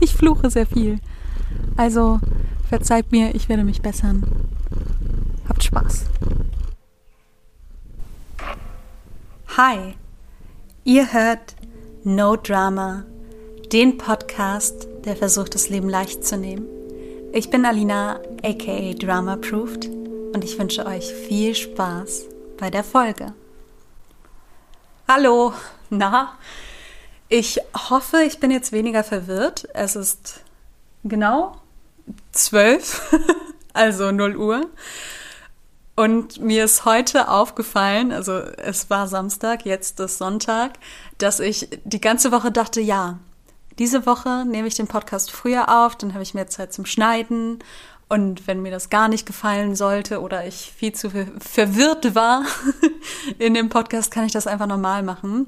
Ich fluche sehr viel. Also verzeiht mir, ich werde mich bessern. Habt Spaß. Hi, ihr hört No Drama, den Podcast, der versucht, das Leben leicht zu nehmen. Ich bin Alina, aka Drama Proofed, und ich wünsche euch viel Spaß bei der Folge. Hallo, na? Ich hoffe, ich bin jetzt weniger verwirrt. Es ist genau zwölf, also 0 Uhr. Und mir ist heute aufgefallen, also es war Samstag, jetzt ist Sonntag, dass ich die ganze Woche dachte, ja, diese Woche nehme ich den Podcast früher auf, dann habe ich mehr Zeit zum Schneiden. Und wenn mir das gar nicht gefallen sollte oder ich viel zu verwirrt war in dem Podcast, kann ich das einfach normal machen.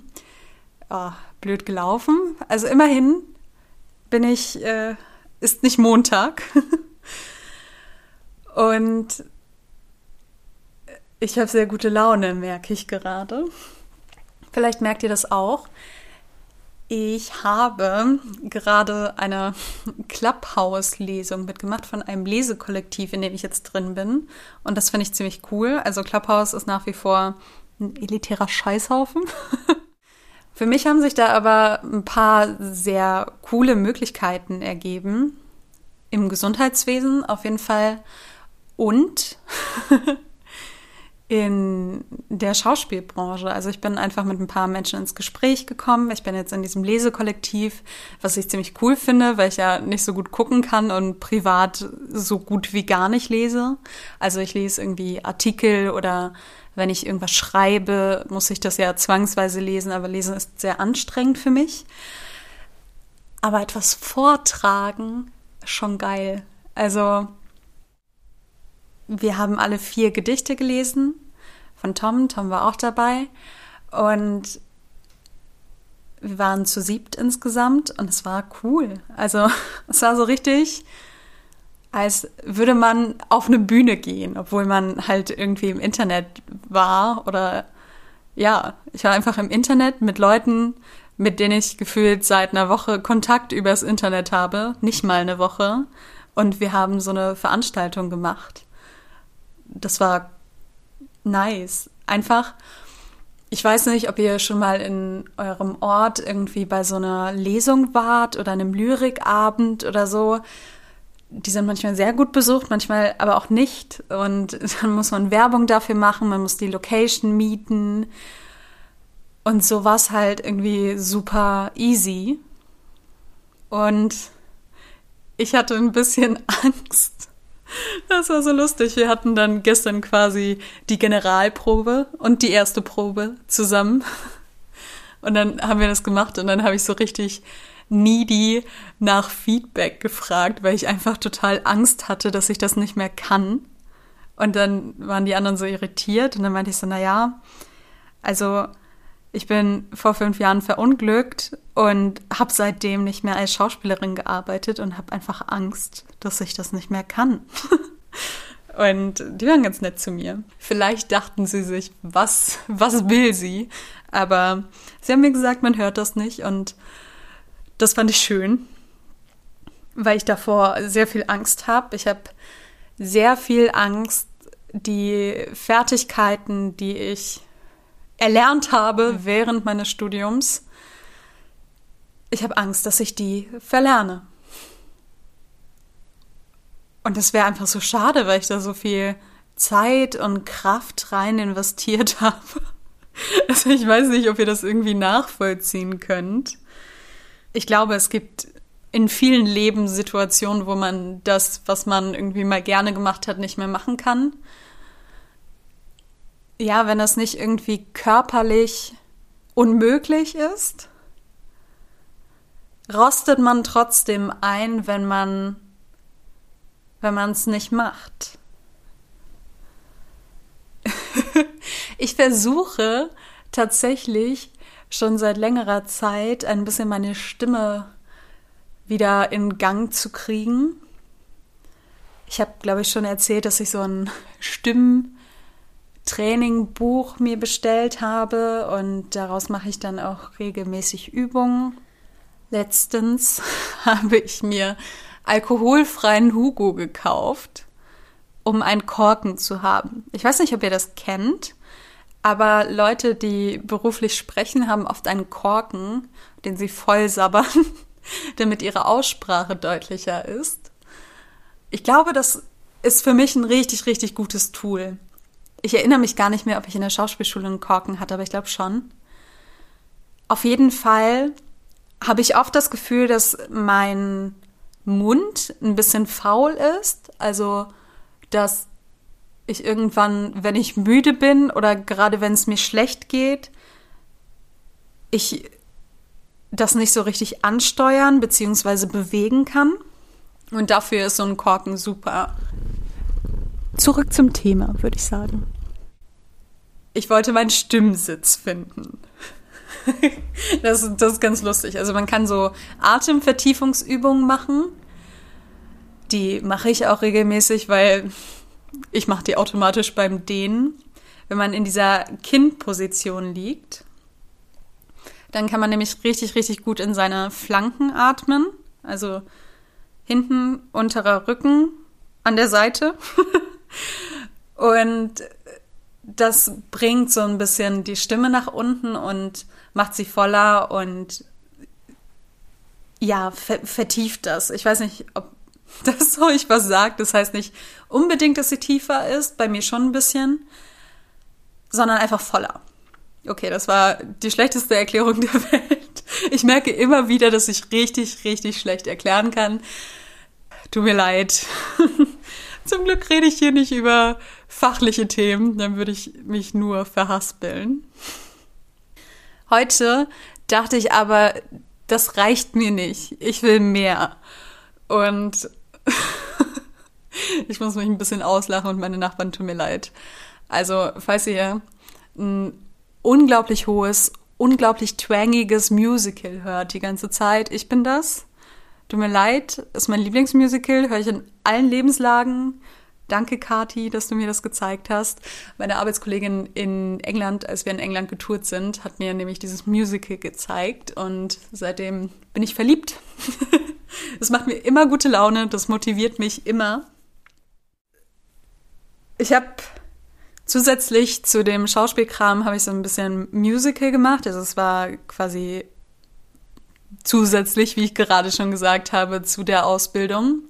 Oh, blöd gelaufen. Also immerhin bin ich, äh, ist nicht Montag. Und ich habe sehr gute Laune, merke ich gerade. Vielleicht merkt ihr das auch. Ich habe gerade eine Clubhouse-Lesung mitgemacht von einem Lesekollektiv, in dem ich jetzt drin bin. Und das finde ich ziemlich cool. Also Clubhouse ist nach wie vor ein elitärer Scheißhaufen. Für mich haben sich da aber ein paar sehr coole Möglichkeiten ergeben. Im Gesundheitswesen auf jeden Fall. Und in der Schauspielbranche. Also ich bin einfach mit ein paar Menschen ins Gespräch gekommen. Ich bin jetzt in diesem Lesekollektiv, was ich ziemlich cool finde, weil ich ja nicht so gut gucken kann und privat so gut wie gar nicht lese. Also ich lese irgendwie Artikel oder wenn ich irgendwas schreibe, muss ich das ja zwangsweise lesen, aber lesen ist sehr anstrengend für mich. Aber etwas vortragen, schon geil. Also wir haben alle vier Gedichte gelesen von Tom. Tom war auch dabei. Und wir waren zu siebt insgesamt und es war cool. Also es war so richtig, als würde man auf eine Bühne gehen, obwohl man halt irgendwie im Internet war oder ja, ich war einfach im Internet mit Leuten, mit denen ich gefühlt seit einer Woche Kontakt übers Internet habe, nicht mal eine Woche. Und wir haben so eine Veranstaltung gemacht das war nice. Einfach, ich weiß nicht, ob ihr schon mal in eurem Ort irgendwie bei so einer Lesung wart oder einem Lyrikabend oder so. Die sind manchmal sehr gut besucht, manchmal aber auch nicht. Und dann muss man Werbung dafür machen, man muss die Location mieten. Und so war es halt irgendwie super easy. Und ich hatte ein bisschen Angst, das war so lustig. Wir hatten dann gestern quasi die Generalprobe und die erste Probe zusammen. Und dann haben wir das gemacht und dann habe ich so richtig needy nach Feedback gefragt, weil ich einfach total Angst hatte, dass ich das nicht mehr kann. Und dann waren die anderen so irritiert und dann meinte ich so, na ja, also ich bin vor fünf Jahren verunglückt und habe seitdem nicht mehr als Schauspielerin gearbeitet und habe einfach Angst, dass ich das nicht mehr kann. und die waren ganz nett zu mir. Vielleicht dachten sie sich, was, was will sie? Aber sie haben mir gesagt, man hört das nicht und das fand ich schön, weil ich davor sehr viel Angst habe. Ich habe sehr viel Angst, die Fertigkeiten, die ich erlernt habe während meines Studiums. Ich habe Angst, dass ich die verlerne. Und das wäre einfach so schade, weil ich da so viel Zeit und Kraft rein investiert habe. Also ich weiß nicht, ob ihr das irgendwie nachvollziehen könnt. Ich glaube, es gibt in vielen Lebenssituationen, wo man das, was man irgendwie mal gerne gemacht hat, nicht mehr machen kann ja, wenn das nicht irgendwie körperlich unmöglich ist, rostet man trotzdem ein, wenn man wenn man es nicht macht. ich versuche tatsächlich schon seit längerer Zeit ein bisschen meine Stimme wieder in Gang zu kriegen. Ich habe, glaube ich, schon erzählt, dass ich so ein Stimmen Trainingbuch mir bestellt habe und daraus mache ich dann auch regelmäßig Übungen. Letztens habe ich mir alkoholfreien Hugo gekauft, um einen Korken zu haben. Ich weiß nicht, ob ihr das kennt, aber Leute, die beruflich sprechen, haben oft einen Korken, den sie voll sabbern, damit ihre Aussprache deutlicher ist. Ich glaube, das ist für mich ein richtig, richtig gutes Tool. Ich erinnere mich gar nicht mehr, ob ich in der Schauspielschule einen Korken hatte, aber ich glaube schon. Auf jeden Fall habe ich oft das Gefühl, dass mein Mund ein bisschen faul ist. Also, dass ich irgendwann, wenn ich müde bin oder gerade wenn es mir schlecht geht, ich das nicht so richtig ansteuern bzw. bewegen kann. Und dafür ist so ein Korken super. Zurück zum Thema, würde ich sagen. Ich wollte meinen Stimmsitz finden. das, das ist ganz lustig. Also man kann so Atemvertiefungsübungen machen. Die mache ich auch regelmäßig, weil ich mache die automatisch beim Dehnen. Wenn man in dieser Kinnposition liegt, dann kann man nämlich richtig, richtig gut in seine Flanken atmen. Also hinten unterer Rücken an der Seite. Und das bringt so ein bisschen die Stimme nach unten und macht sie voller und ja, vertieft das. Ich weiß nicht, ob das euch was sagt. Das heißt nicht unbedingt, dass sie tiefer ist, bei mir schon ein bisschen, sondern einfach voller. Okay, das war die schlechteste Erklärung der Welt. Ich merke immer wieder, dass ich richtig, richtig schlecht erklären kann. Tut mir leid. Zum Glück rede ich hier nicht über fachliche Themen, dann würde ich mich nur verhaspeln. Heute dachte ich aber, das reicht mir nicht. Ich will mehr. Und ich muss mich ein bisschen auslachen und meine Nachbarn tun mir leid. Also, falls ihr ein unglaublich hohes, unglaublich twangiges Musical hört die ganze Zeit, ich bin das. Tut mir leid, ist mein Lieblingsmusical, höre ich in allen Lebenslagen. Danke, Kati, dass du mir das gezeigt hast. Meine Arbeitskollegin in England, als wir in England getourt sind, hat mir nämlich dieses Musical gezeigt und seitdem bin ich verliebt. Es macht mir immer gute Laune, das motiviert mich immer. Ich habe zusätzlich zu dem Schauspielkram habe ich so ein bisschen Musical gemacht. Also es war quasi zusätzlich, wie ich gerade schon gesagt habe, zu der Ausbildung.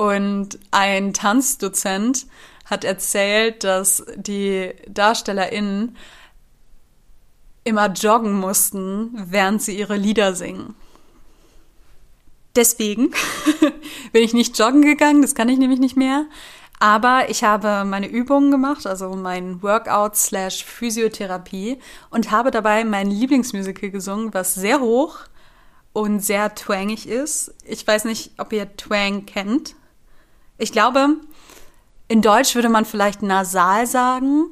Und ein Tanzdozent hat erzählt, dass die DarstellerInnen immer joggen mussten, während sie ihre Lieder singen. Deswegen bin ich nicht joggen gegangen, das kann ich nämlich nicht mehr. Aber ich habe meine Übungen gemacht, also mein Workout slash Physiotherapie und habe dabei mein Lieblingsmusical gesungen, was sehr hoch und sehr twangig ist. Ich weiß nicht, ob ihr Twang kennt. Ich glaube, in Deutsch würde man vielleicht nasal sagen.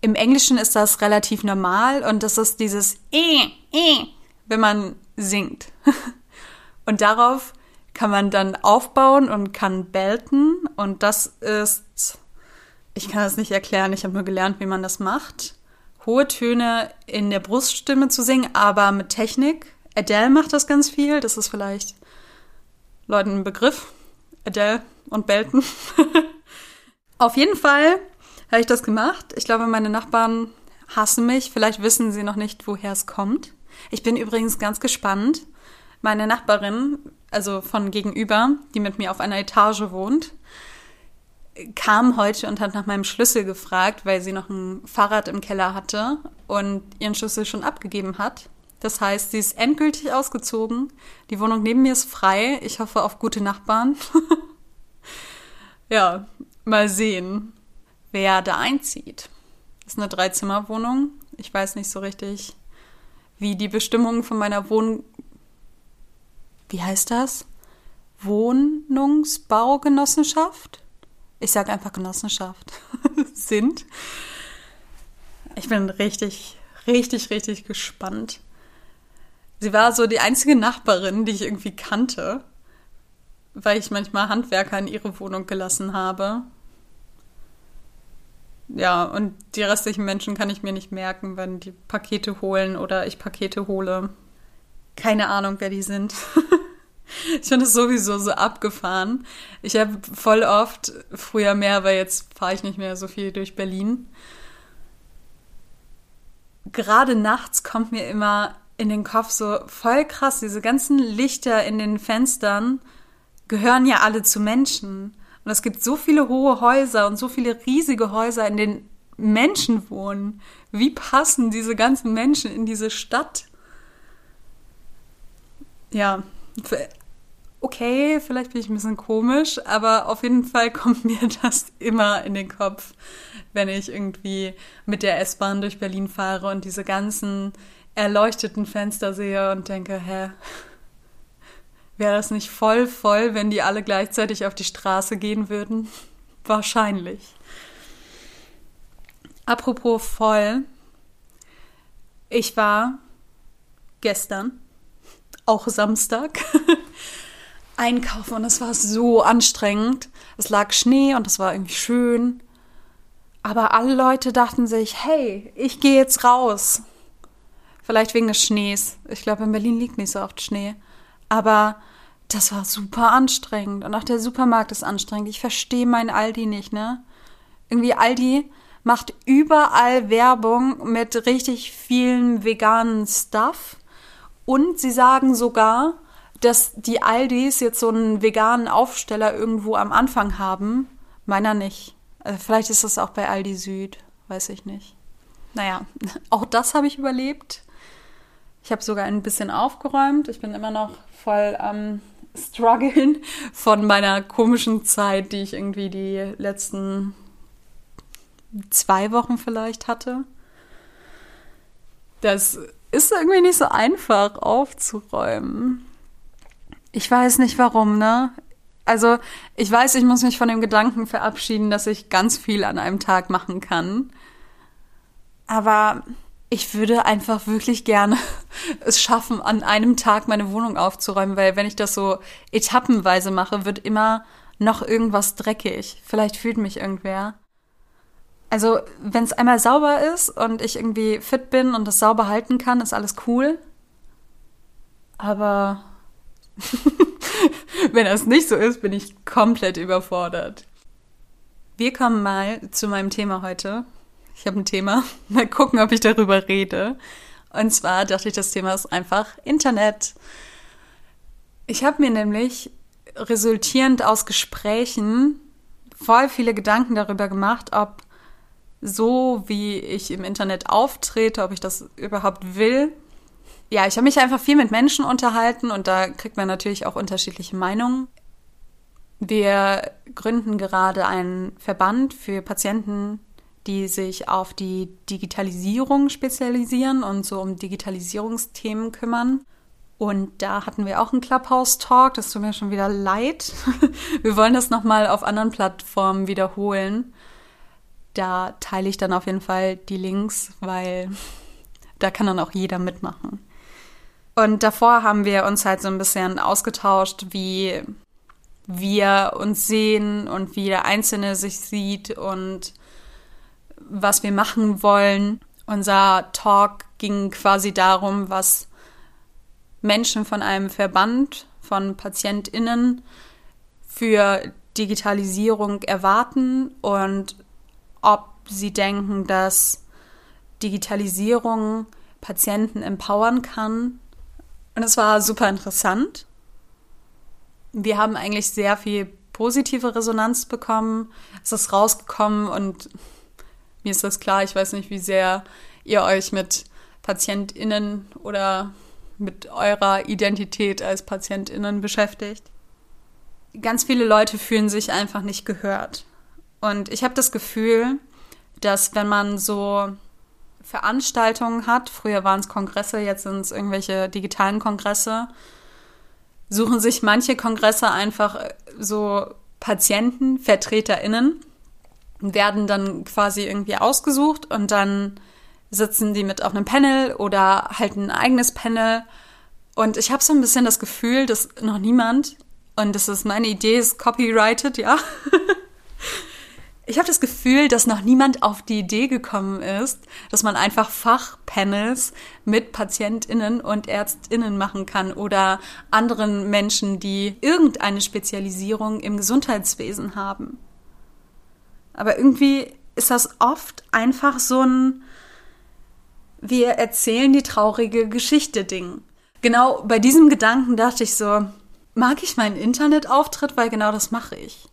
Im Englischen ist das relativ normal und das ist dieses e, e, wenn man singt. Und darauf kann man dann aufbauen und kann belten und das ist, ich kann das nicht erklären, ich habe nur gelernt, wie man das macht hohe Töne in der Bruststimme zu singen, aber mit Technik. Adele macht das ganz viel. Das ist vielleicht Leuten ein Begriff. Adele und Belton. Auf jeden Fall habe ich das gemacht. Ich glaube, meine Nachbarn hassen mich. Vielleicht wissen sie noch nicht, woher es kommt. Ich bin übrigens ganz gespannt. Meine Nachbarin, also von gegenüber, die mit mir auf einer Etage wohnt, kam heute und hat nach meinem Schlüssel gefragt, weil sie noch ein Fahrrad im Keller hatte und ihren Schlüssel schon abgegeben hat. Das heißt, sie ist endgültig ausgezogen. Die Wohnung neben mir ist frei. Ich hoffe auf gute Nachbarn. ja, mal sehen, wer da einzieht. Das ist eine Dreizimmerwohnung. Ich weiß nicht so richtig, wie die Bestimmungen von meiner Wohn... Wie heißt das? Wohnungsbaugenossenschaft? ich sage einfach Genossenschaft, sind. Ich bin richtig, richtig, richtig gespannt. Sie war so die einzige Nachbarin, die ich irgendwie kannte, weil ich manchmal Handwerker in ihre Wohnung gelassen habe. Ja, und die restlichen Menschen kann ich mir nicht merken, wenn die Pakete holen oder ich Pakete hole. Keine Ahnung, wer die sind. ich finde es sowieso so abgefahren. Ich habe voll oft, früher mehr, weil jetzt fahre ich nicht mehr so viel durch Berlin. Gerade nachts kommt mir immer in den Kopf so voll krass, diese ganzen Lichter in den Fenstern gehören ja alle zu Menschen. Und es gibt so viele hohe Häuser und so viele riesige Häuser, in denen Menschen wohnen. Wie passen diese ganzen Menschen in diese Stadt? Ja, okay, vielleicht bin ich ein bisschen komisch, aber auf jeden Fall kommt mir das immer in den Kopf, wenn ich irgendwie mit der S-Bahn durch Berlin fahre und diese ganzen erleuchteten Fenster sehe und denke, hä, wäre das nicht voll voll, wenn die alle gleichzeitig auf die Straße gehen würden? Wahrscheinlich. Apropos voll, ich war gestern, auch Samstag, einkaufen und es war so anstrengend. Es lag Schnee und es war irgendwie schön. Aber alle Leute dachten sich, hey, ich gehe jetzt raus. Vielleicht wegen des Schnees. Ich glaube, in Berlin liegt nicht so oft Schnee. Aber das war super anstrengend. Und auch der Supermarkt ist anstrengend. Ich verstehe mein Aldi nicht, ne? Irgendwie Aldi macht überall Werbung mit richtig vielen veganen Stuff. Und sie sagen sogar, dass die Aldis jetzt so einen veganen Aufsteller irgendwo am Anfang haben. Meiner nicht. Also vielleicht ist das auch bei Aldi Süd. Weiß ich nicht. Naja, auch das habe ich überlebt. Ich habe sogar ein bisschen aufgeräumt. Ich bin immer noch voll am struggeln von meiner komischen Zeit, die ich irgendwie die letzten zwei Wochen vielleicht hatte. Das ist irgendwie nicht so einfach aufzuräumen. Ich weiß nicht warum, ne? Also, ich weiß, ich muss mich von dem Gedanken verabschieden, dass ich ganz viel an einem Tag machen kann. Aber ich würde einfach wirklich gerne es schaffen, an einem Tag meine Wohnung aufzuräumen, weil wenn ich das so etappenweise mache, wird immer noch irgendwas dreckig. Vielleicht fühlt mich irgendwer. Also, wenn es einmal sauber ist und ich irgendwie fit bin und das sauber halten kann, ist alles cool. Aber wenn das nicht so ist, bin ich komplett überfordert. Wir kommen mal zu meinem Thema heute. Ich habe ein Thema. Mal gucken, ob ich darüber rede. Und zwar dachte ich, das Thema ist einfach Internet. Ich habe mir nämlich resultierend aus Gesprächen voll viele Gedanken darüber gemacht, ob so wie ich im Internet auftrete, ob ich das überhaupt will. Ja, ich habe mich einfach viel mit Menschen unterhalten und da kriegt man natürlich auch unterschiedliche Meinungen. Wir gründen gerade einen Verband für Patienten die sich auf die Digitalisierung spezialisieren und so um Digitalisierungsthemen kümmern. Und da hatten wir auch einen Clubhouse-Talk, das tut mir schon wieder leid. Wir wollen das nochmal auf anderen Plattformen wiederholen. Da teile ich dann auf jeden Fall die Links, weil da kann dann auch jeder mitmachen. Und davor haben wir uns halt so ein bisschen ausgetauscht, wie wir uns sehen und wie der Einzelne sich sieht und was wir machen wollen. Unser Talk ging quasi darum, was Menschen von einem Verband von PatientInnen für Digitalisierung erwarten und ob sie denken, dass Digitalisierung Patienten empowern kann. Und es war super interessant. Wir haben eigentlich sehr viel positive Resonanz bekommen. Es ist rausgekommen und mir ist das klar. Ich weiß nicht, wie sehr ihr euch mit PatientInnen oder mit eurer Identität als PatientInnen beschäftigt. Ganz viele Leute fühlen sich einfach nicht gehört. Und ich habe das Gefühl, dass wenn man so Veranstaltungen hat, früher waren es Kongresse, jetzt sind es irgendwelche digitalen Kongresse, suchen sich manche Kongresse einfach so Patienten, VertreterInnen, werden dann quasi irgendwie ausgesucht und dann sitzen die mit auf einem Panel oder halten ein eigenes Panel. Und ich habe so ein bisschen das Gefühl, dass noch niemand, und das ist meine Idee, ist copyrighted, ja, Ich habe das Gefühl, dass noch niemand auf die Idee gekommen ist, dass man einfach Fachpanels mit Patientinnen und Ärztinnen machen kann oder anderen Menschen, die irgendeine Spezialisierung im Gesundheitswesen haben. Aber irgendwie ist das oft einfach so ein wir erzählen die traurige Geschichte Ding. Genau bei diesem Gedanken dachte ich so, mag ich meinen Internetauftritt, weil genau das mache ich.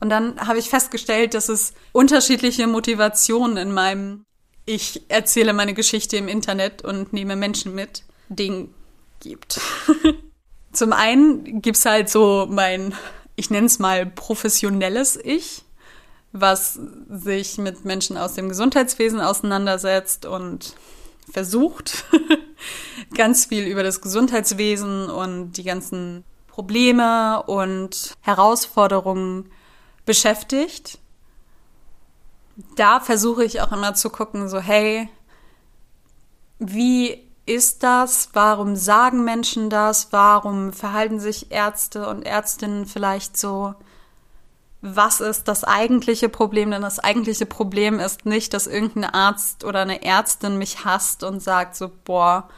Und dann habe ich festgestellt, dass es unterschiedliche Motivationen in meinem Ich erzähle meine Geschichte im Internet und nehme Menschen mit Ding gibt. Zum einen gibt es halt so mein, ich nenne es mal professionelles Ich, was sich mit Menschen aus dem Gesundheitswesen auseinandersetzt und versucht, ganz viel über das Gesundheitswesen und die ganzen Probleme und Herausforderungen beschäftigt. Da versuche ich auch immer zu gucken, so hey, wie ist das? Warum sagen Menschen das? Warum verhalten sich Ärzte und Ärztinnen vielleicht so? Was ist das eigentliche Problem? Denn das eigentliche Problem ist nicht, dass irgendein Arzt oder eine Ärztin mich hasst und sagt so, boah,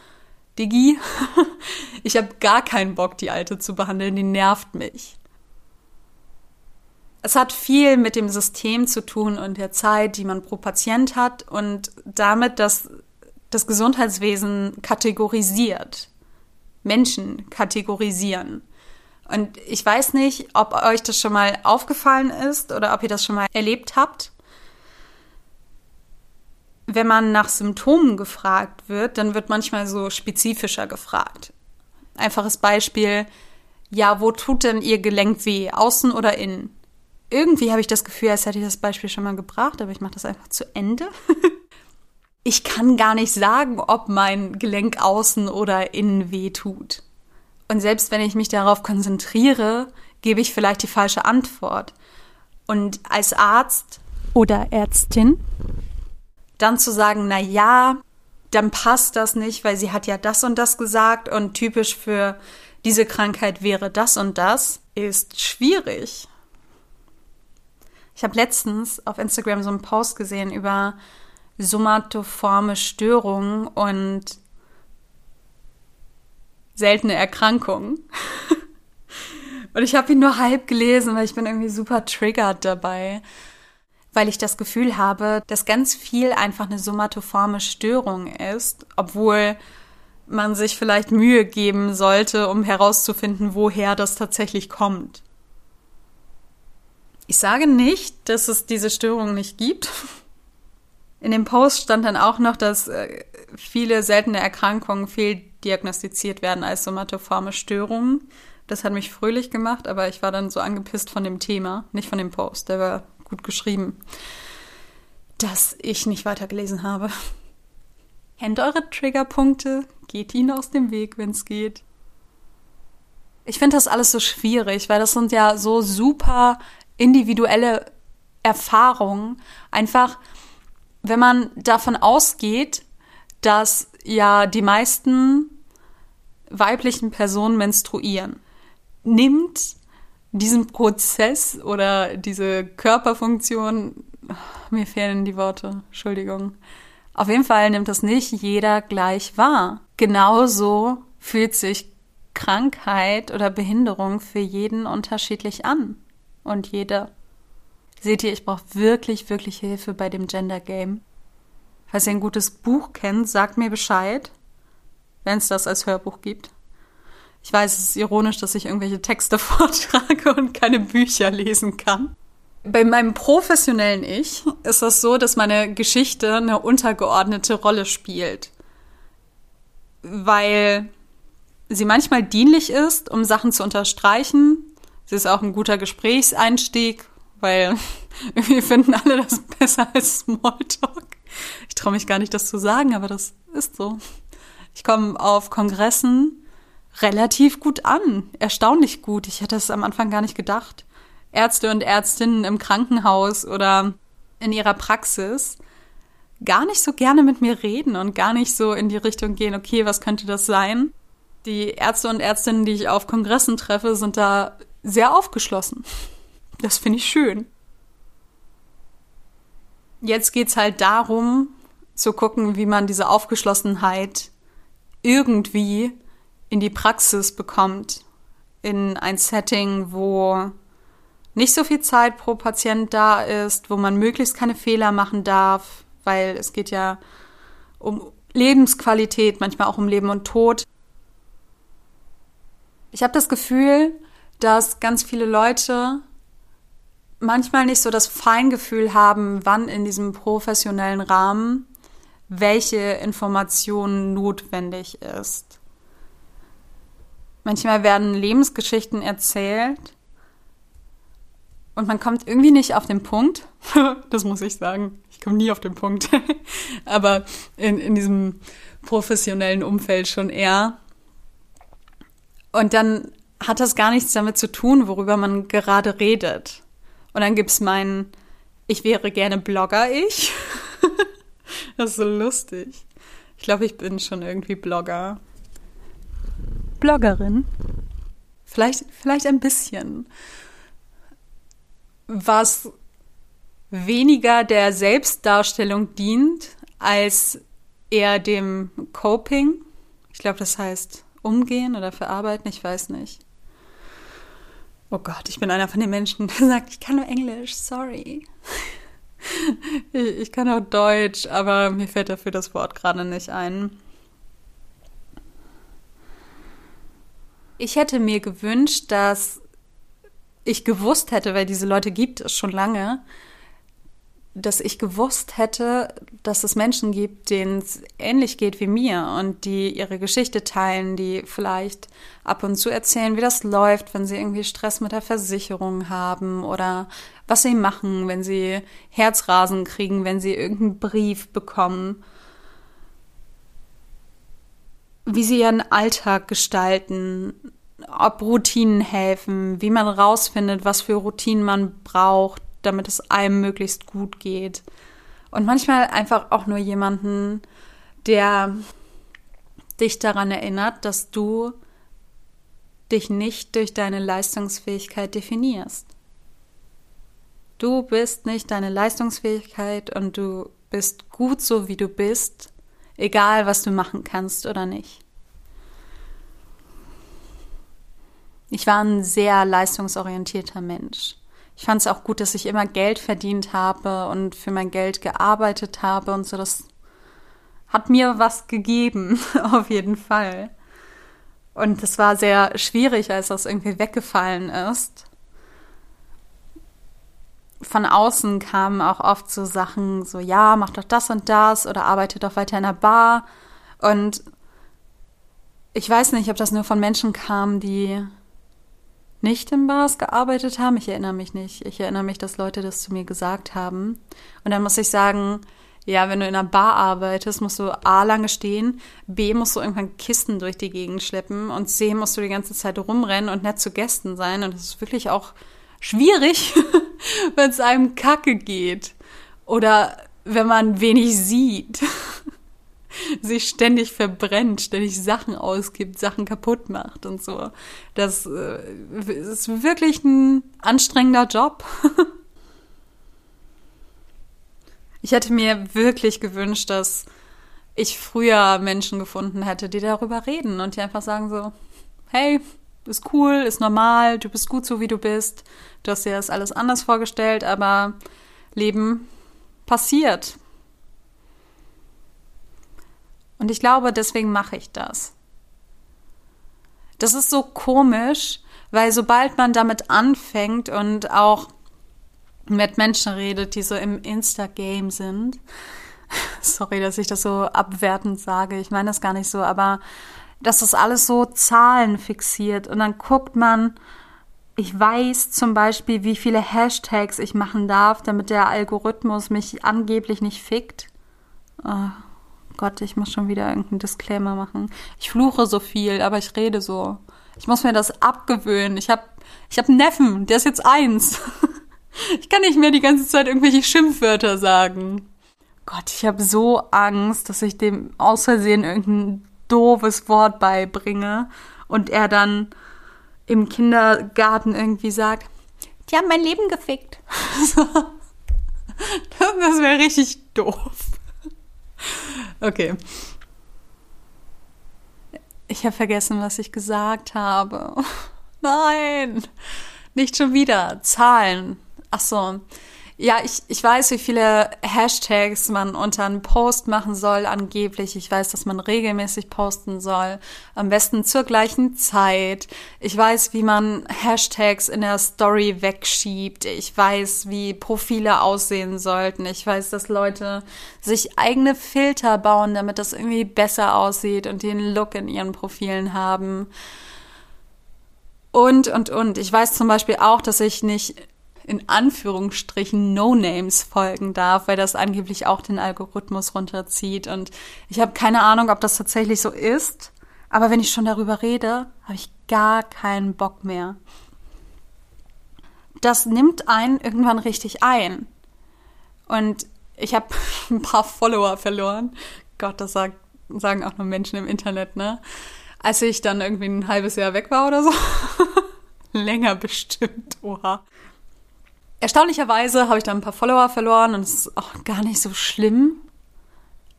Diggi, ich habe gar keinen Bock, die Alte zu behandeln, die nervt mich es hat viel mit dem System zu tun und der Zeit, die man pro Patient hat und damit, dass das Gesundheitswesen kategorisiert. Menschen kategorisieren. Und ich weiß nicht, ob euch das schon mal aufgefallen ist oder ob ihr das schon mal erlebt habt. Wenn man nach Symptomen gefragt wird, dann wird manchmal so spezifischer gefragt. Einfaches Beispiel, ja, wo tut denn Ihr Gelenk weh, außen oder innen? irgendwie habe ich das Gefühl, als hätte ich das Beispiel schon mal gebracht, aber ich mache das einfach zu Ende. ich kann gar nicht sagen, ob mein Gelenk außen oder innen weh tut. Und selbst wenn ich mich darauf konzentriere, gebe ich vielleicht die falsche Antwort. Und als Arzt oder Ärztin dann zu sagen, na ja, dann passt das nicht, weil sie hat ja das und das gesagt und typisch für diese Krankheit wäre das und das, ist schwierig. Ich habe letztens auf Instagram so einen Post gesehen über somatoforme Störungen und seltene Erkrankungen. und ich habe ihn nur halb gelesen, weil ich bin irgendwie super triggert dabei, weil ich das Gefühl habe, dass ganz viel einfach eine somatoforme Störung ist, obwohl man sich vielleicht Mühe geben sollte, um herauszufinden, woher das tatsächlich kommt. Ich sage nicht, dass es diese Störung nicht gibt. In dem Post stand dann auch noch, dass äh, viele seltene Erkrankungen fehldiagnostiziert werden als somatoforme Störungen. Das hat mich fröhlich gemacht, aber ich war dann so angepisst von dem Thema, nicht von dem Post, der war gut geschrieben, dass ich nicht weitergelesen habe. Kennt eure Triggerpunkte, geht ihnen aus dem Weg, wenn es geht. Ich finde das alles so schwierig, weil das sind ja so super individuelle Erfahrung. Einfach, wenn man davon ausgeht, dass ja die meisten weiblichen Personen menstruieren, nimmt diesen Prozess oder diese Körperfunktion, mir fehlen die Worte, Entschuldigung. Auf jeden Fall nimmt das nicht jeder gleich wahr. Genauso fühlt sich Krankheit oder Behinderung für jeden unterschiedlich an und jeder. Seht ihr, ich brauche wirklich, wirklich Hilfe bei dem Gender Game. Falls ihr ein gutes Buch kennt, sagt mir Bescheid, wenn es das als Hörbuch gibt. Ich weiß, es ist ironisch, dass ich irgendwelche Texte vortrage und keine Bücher lesen kann. Bei meinem professionellen Ich ist das so, dass meine Geschichte eine untergeordnete Rolle spielt. Weil sie manchmal dienlich ist, um Sachen zu unterstreichen, Sie ist auch ein guter Gesprächseinstieg, weil wir finden alle das besser als Smalltalk. Ich traue mich gar nicht, das zu sagen, aber das ist so. Ich komme auf Kongressen relativ gut an, erstaunlich gut. Ich hätte es am Anfang gar nicht gedacht. Ärzte und Ärztinnen im Krankenhaus oder in ihrer Praxis gar nicht so gerne mit mir reden und gar nicht so in die Richtung gehen, okay, was könnte das sein? Die Ärzte und Ärztinnen, die ich auf Kongressen treffe, sind da sehr aufgeschlossen. Das finde ich schön. Jetzt geht es halt darum, zu gucken, wie man diese Aufgeschlossenheit irgendwie in die Praxis bekommt. In ein Setting, wo nicht so viel Zeit pro Patient da ist, wo man möglichst keine Fehler machen darf, weil es geht ja um Lebensqualität, manchmal auch um Leben und Tod. Ich habe das Gefühl, dass ganz viele Leute manchmal nicht so das Feingefühl haben, wann in diesem professionellen Rahmen welche Information notwendig ist. Manchmal werden Lebensgeschichten erzählt und man kommt irgendwie nicht auf den Punkt. das muss ich sagen. Ich komme nie auf den Punkt. Aber in, in diesem professionellen Umfeld schon eher. Und dann hat das gar nichts damit zu tun, worüber man gerade redet. Und dann gibt es meinen, ich wäre gerne Blogger, ich. das ist so lustig. Ich glaube, ich bin schon irgendwie Blogger. Bloggerin? Vielleicht, vielleicht ein bisschen. Was weniger der Selbstdarstellung dient, als eher dem Coping. Ich glaube, das heißt umgehen oder verarbeiten, ich weiß nicht. Oh Gott, ich bin einer von den Menschen, der sagt, ich kann nur Englisch, sorry. Ich kann auch Deutsch, aber mir fällt dafür das Wort gerade nicht ein. Ich hätte mir gewünscht, dass ich gewusst hätte, weil diese Leute gibt es schon lange, dass ich gewusst hätte, dass es Menschen gibt, denen es ähnlich geht wie mir und die ihre Geschichte teilen, die vielleicht ab und zu erzählen, wie das läuft, wenn sie irgendwie Stress mit der Versicherung haben oder was sie machen, wenn sie Herzrasen kriegen, wenn sie irgendeinen Brief bekommen, wie sie ihren Alltag gestalten, ob Routinen helfen, wie man rausfindet, was für Routinen man braucht, damit es einem möglichst gut geht. Und manchmal einfach auch nur jemanden, der dich daran erinnert, dass du dich nicht durch deine Leistungsfähigkeit definierst. Du bist nicht deine Leistungsfähigkeit und du bist gut so, wie du bist, egal was du machen kannst oder nicht. Ich war ein sehr leistungsorientierter Mensch. Ich fand es auch gut, dass ich immer Geld verdient habe und für mein Geld gearbeitet habe und so. Das hat mir was gegeben, auf jeden Fall. Und es war sehr schwierig, als das irgendwie weggefallen ist. Von außen kamen auch oft so Sachen, so ja, mach doch das und das oder arbeite doch weiter in der Bar. Und ich weiß nicht, ob das nur von Menschen kam, die nicht in Bars gearbeitet haben. Ich erinnere mich nicht. Ich erinnere mich, dass Leute das zu mir gesagt haben. Und dann muss ich sagen, ja, wenn du in einer Bar arbeitest, musst du A lange stehen, B musst du irgendwann Kisten durch die Gegend schleppen und C musst du die ganze Zeit rumrennen und nett zu Gästen sein. Und das ist wirklich auch schwierig, wenn es einem kacke geht. Oder wenn man wenig sieht sich ständig verbrennt, ständig Sachen ausgibt, Sachen kaputt macht und so. Das äh, ist wirklich ein anstrengender Job. ich hätte mir wirklich gewünscht, dass ich früher Menschen gefunden hätte, die darüber reden und die einfach sagen so, hey, ist cool, ist normal, du bist gut so, wie du bist. Du hast dir das alles anders vorgestellt, aber Leben passiert. Und ich glaube, deswegen mache ich das. Das ist so komisch, weil sobald man damit anfängt und auch mit Menschen redet, die so im Insta-Game sind, sorry, dass ich das so abwertend sage, ich meine das gar nicht so, aber das ist alles so Zahlen fixiert und dann guckt man, ich weiß zum Beispiel, wie viele Hashtags ich machen darf, damit der Algorithmus mich angeblich nicht fickt. Oh, Gott, ich muss schon wieder irgendeinen Disclaimer machen. Ich fluche so viel, aber ich rede so. Ich muss mir das abgewöhnen. Ich habe ich hab einen Neffen, der ist jetzt eins. Ich kann nicht mehr die ganze Zeit irgendwelche Schimpfwörter sagen. Gott, ich habe so Angst, dass ich dem aus Versehen irgendein doofes Wort beibringe und er dann im Kindergarten irgendwie sagt, die haben mein Leben gefickt. Das wäre richtig doof. Okay. Ich habe vergessen, was ich gesagt habe. Nein, nicht schon wieder. Zahlen. Ach so. Ja, ich, ich weiß, wie viele Hashtags man unter einen Post machen soll, angeblich. Ich weiß, dass man regelmäßig posten soll. Am besten zur gleichen Zeit. Ich weiß, wie man Hashtags in der Story wegschiebt. Ich weiß, wie Profile aussehen sollten. Ich weiß, dass Leute sich eigene Filter bauen, damit das irgendwie besser aussieht und den Look in ihren Profilen haben. Und, und, und. Ich weiß zum Beispiel auch, dass ich nicht in Anführungsstrichen No-Names folgen darf, weil das angeblich auch den Algorithmus runterzieht. Und ich habe keine Ahnung, ob das tatsächlich so ist. Aber wenn ich schon darüber rede, habe ich gar keinen Bock mehr. Das nimmt einen irgendwann richtig ein. Und ich habe ein paar Follower verloren. Gott, das sagt, sagen auch nur Menschen im Internet, ne? Als ich dann irgendwie ein halbes Jahr weg war oder so. Länger bestimmt, oha. Erstaunlicherweise habe ich da ein paar Follower verloren und es ist auch gar nicht so schlimm.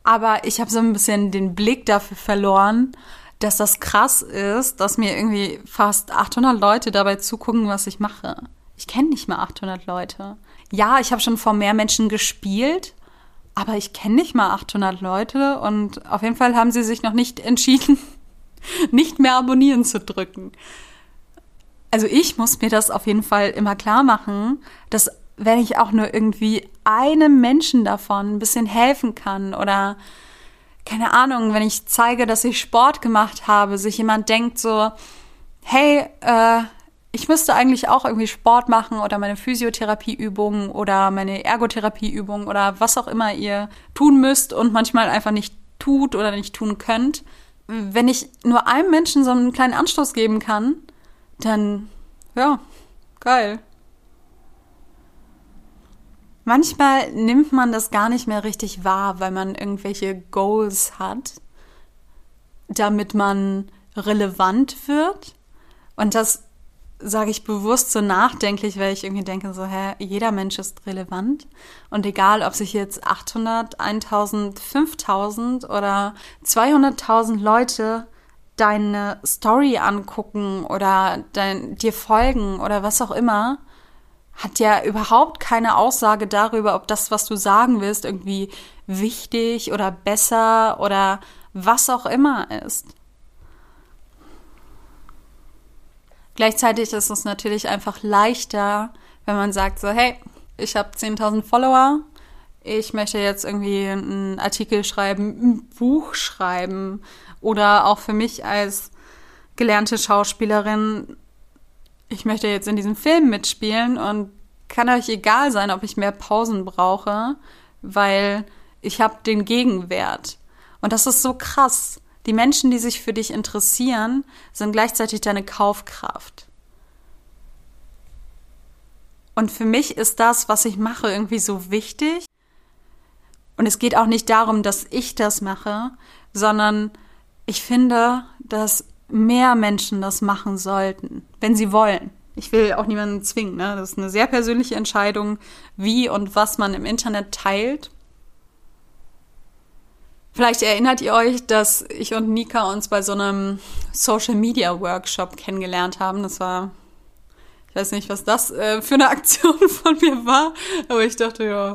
Aber ich habe so ein bisschen den Blick dafür verloren, dass das krass ist, dass mir irgendwie fast 800 Leute dabei zugucken, was ich mache. Ich kenne nicht mal 800 Leute. Ja, ich habe schon vor mehr Menschen gespielt, aber ich kenne nicht mal 800 Leute und auf jeden Fall haben sie sich noch nicht entschieden, nicht mehr abonnieren zu drücken also ich muss mir das auf jeden Fall immer klar machen, dass wenn ich auch nur irgendwie einem Menschen davon ein bisschen helfen kann oder keine Ahnung, wenn ich zeige, dass ich Sport gemacht habe, sich jemand denkt so, hey, äh, ich müsste eigentlich auch irgendwie Sport machen oder meine Physiotherapieübungen oder meine Ergotherapieübungen oder was auch immer ihr tun müsst und manchmal einfach nicht tut oder nicht tun könnt. Wenn ich nur einem Menschen so einen kleinen Anstoß geben kann, dann, ja, geil. Manchmal nimmt man das gar nicht mehr richtig wahr, weil man irgendwelche Goals hat, damit man relevant wird. Und das sage ich bewusst so nachdenklich, weil ich irgendwie denke, so, hä, jeder Mensch ist relevant. Und egal, ob sich jetzt 800, 1000, 5000 oder 200.000 Leute deine Story angucken oder dein, dir folgen oder was auch immer, hat ja überhaupt keine Aussage darüber, ob das, was du sagen willst, irgendwie wichtig oder besser oder was auch immer ist. Gleichzeitig ist es natürlich einfach leichter, wenn man sagt so, hey, ich habe 10.000 Follower, ich möchte jetzt irgendwie einen Artikel schreiben, ein Buch schreiben oder auch für mich als gelernte Schauspielerin, ich möchte jetzt in diesem Film mitspielen und kann euch egal sein, ob ich mehr Pausen brauche, weil ich habe den Gegenwert. Und das ist so krass. Die Menschen, die sich für dich interessieren, sind gleichzeitig deine Kaufkraft. Und für mich ist das, was ich mache, irgendwie so wichtig. Und es geht auch nicht darum, dass ich das mache, sondern ich finde, dass mehr Menschen das machen sollten, wenn sie wollen. Ich will auch niemanden zwingen. Ne? Das ist eine sehr persönliche Entscheidung, wie und was man im Internet teilt. Vielleicht erinnert ihr euch, dass ich und Nika uns bei so einem Social Media Workshop kennengelernt haben. Das war, ich weiß nicht, was das äh, für eine Aktion von mir war, aber ich dachte, ja,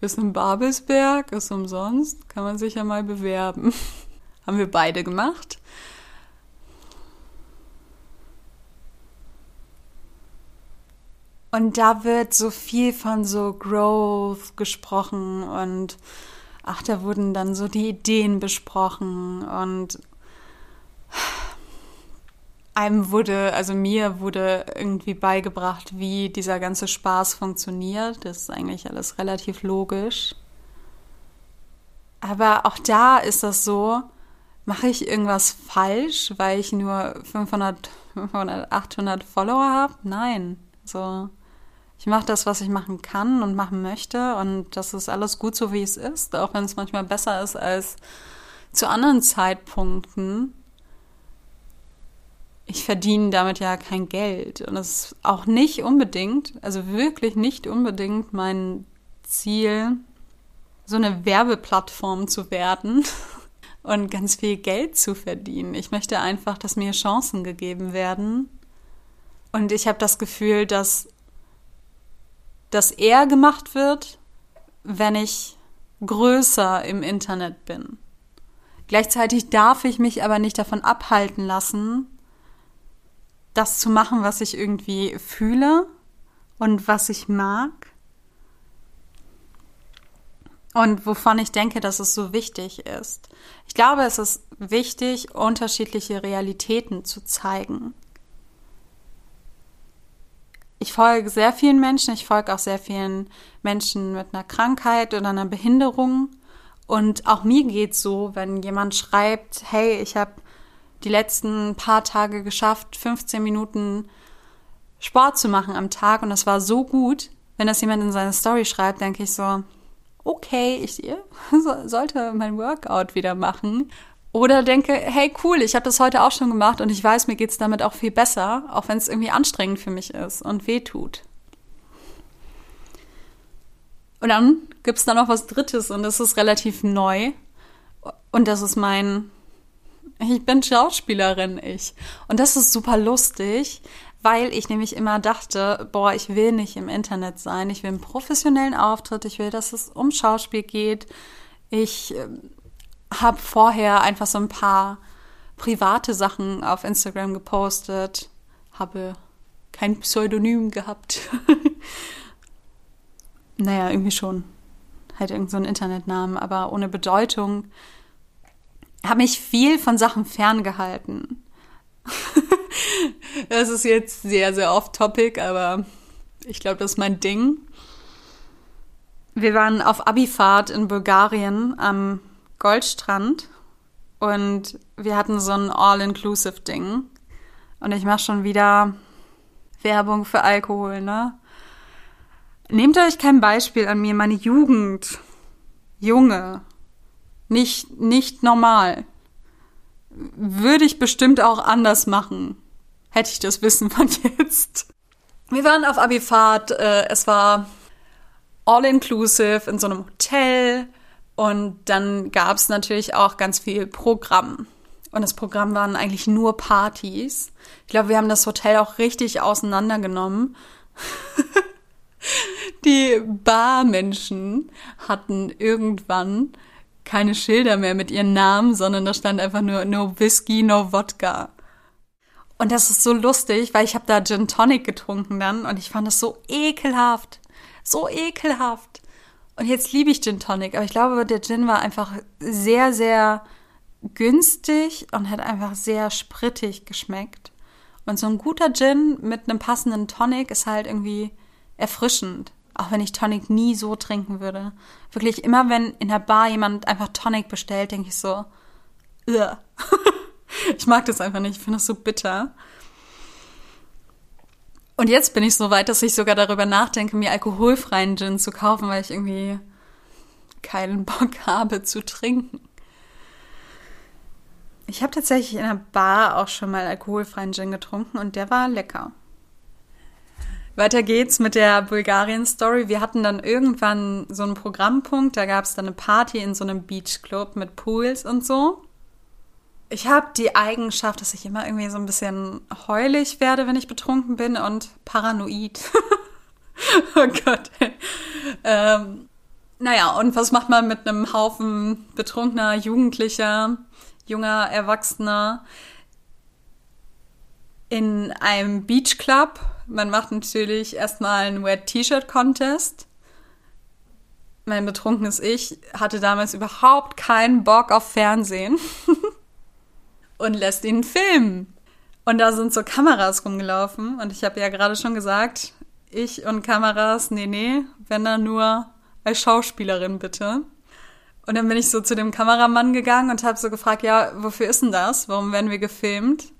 ist in Babelsberg, ist umsonst, kann man sich ja mal bewerben. Haben wir beide gemacht. Und da wird so viel von so Growth gesprochen und ach, da wurden dann so die Ideen besprochen und einem wurde, also mir wurde irgendwie beigebracht, wie dieser ganze Spaß funktioniert. Das ist eigentlich alles relativ logisch. Aber auch da ist das so, mache ich irgendwas falsch, weil ich nur 500, 500 800 Follower habe? Nein. So, ich mache das, was ich machen kann und machen möchte und das ist alles gut so, wie es ist, auch wenn es manchmal besser ist als zu anderen Zeitpunkten. Ich verdiene damit ja kein Geld und es ist auch nicht unbedingt, also wirklich nicht unbedingt mein Ziel, so eine Werbeplattform zu werden und ganz viel Geld zu verdienen. Ich möchte einfach, dass mir Chancen gegeben werden. Und ich habe das Gefühl, dass das eher gemacht wird, wenn ich größer im Internet bin. Gleichzeitig darf ich mich aber nicht davon abhalten lassen, das zu machen, was ich irgendwie fühle und was ich mag. Und wovon ich denke, dass es so wichtig ist. Ich glaube, es ist wichtig, unterschiedliche Realitäten zu zeigen. Ich folge sehr vielen Menschen, ich folge auch sehr vielen Menschen mit einer Krankheit oder einer Behinderung. Und auch mir geht so, wenn jemand schreibt, hey, ich habe die letzten paar Tage geschafft, 15 Minuten Sport zu machen am Tag und das war so gut. Wenn das jemand in seine Story schreibt, denke ich so, okay, ich sollte mein Workout wieder machen. Oder denke, hey cool, ich habe das heute auch schon gemacht und ich weiß, mir geht's damit auch viel besser, auch wenn es irgendwie anstrengend für mich ist und weh tut. Und dann gibt's da noch was Drittes und das ist relativ neu. Und das ist mein, ich bin Schauspielerin, ich. Und das ist super lustig, weil ich nämlich immer dachte, boah, ich will nicht im Internet sein, ich will einen professionellen Auftritt, ich will, dass es um Schauspiel geht. Ich äh, habe vorher einfach so ein paar private Sachen auf Instagram gepostet, habe kein Pseudonym gehabt. naja, irgendwie schon. Halt irgendeinen so Internetnamen, aber ohne Bedeutung. Habe mich viel von Sachen ferngehalten. das ist jetzt sehr, sehr off-topic, aber ich glaube, das ist mein Ding. Wir waren auf Abifahrt in Bulgarien am Goldstrand und wir hatten so ein All-Inclusive-Ding. Und ich mache schon wieder Werbung für Alkohol, ne? Nehmt euch kein Beispiel an mir, meine Jugend. Junge. Nicht, nicht normal würde ich bestimmt auch anders machen. Hätte ich das Wissen von jetzt. Wir waren auf Abifahrt, äh, es war all inclusive in so einem Hotel und dann gab es natürlich auch ganz viel Programm. Und das Programm waren eigentlich nur Partys. Ich glaube, wir haben das Hotel auch richtig auseinandergenommen. Die Barmenschen hatten irgendwann keine Schilder mehr mit ihren Namen, sondern da stand einfach nur no Whisky, no Wodka. Und das ist so lustig, weil ich habe da Gin Tonic getrunken dann und ich fand das so ekelhaft. So ekelhaft. Und jetzt liebe ich Gin Tonic, aber ich glaube, der Gin war einfach sehr, sehr günstig und hat einfach sehr sprittig geschmeckt. Und so ein guter Gin mit einem passenden Tonic ist halt irgendwie erfrischend. Auch wenn ich Tonic nie so trinken würde. Wirklich immer, wenn in der Bar jemand einfach Tonic bestellt, denke ich so, Ugh. ich mag das einfach nicht, ich finde das so bitter. Und jetzt bin ich so weit, dass ich sogar darüber nachdenke, mir alkoholfreien Gin zu kaufen, weil ich irgendwie keinen Bock habe zu trinken. Ich habe tatsächlich in der Bar auch schon mal alkoholfreien Gin getrunken und der war lecker. Weiter geht's mit der Bulgarien-Story. Wir hatten dann irgendwann so einen Programmpunkt, da gab es dann eine Party in so einem Beachclub mit Pools und so. Ich habe die Eigenschaft, dass ich immer irgendwie so ein bisschen heulig werde, wenn ich betrunken bin und paranoid. oh Gott. Ähm, naja, und was macht man mit einem Haufen betrunkener Jugendlicher, junger Erwachsener in einem Beachclub? Man macht natürlich erstmal einen Wet T-Shirt Contest. Mein betrunkenes Ich hatte damals überhaupt keinen Bock auf Fernsehen und lässt ihn filmen. Und da sind so Kameras rumgelaufen und ich habe ja gerade schon gesagt, ich und Kameras, nee, nee, wenn dann nur als Schauspielerin bitte. Und dann bin ich so zu dem Kameramann gegangen und habe so gefragt, ja, wofür ist denn das? Warum werden wir gefilmt?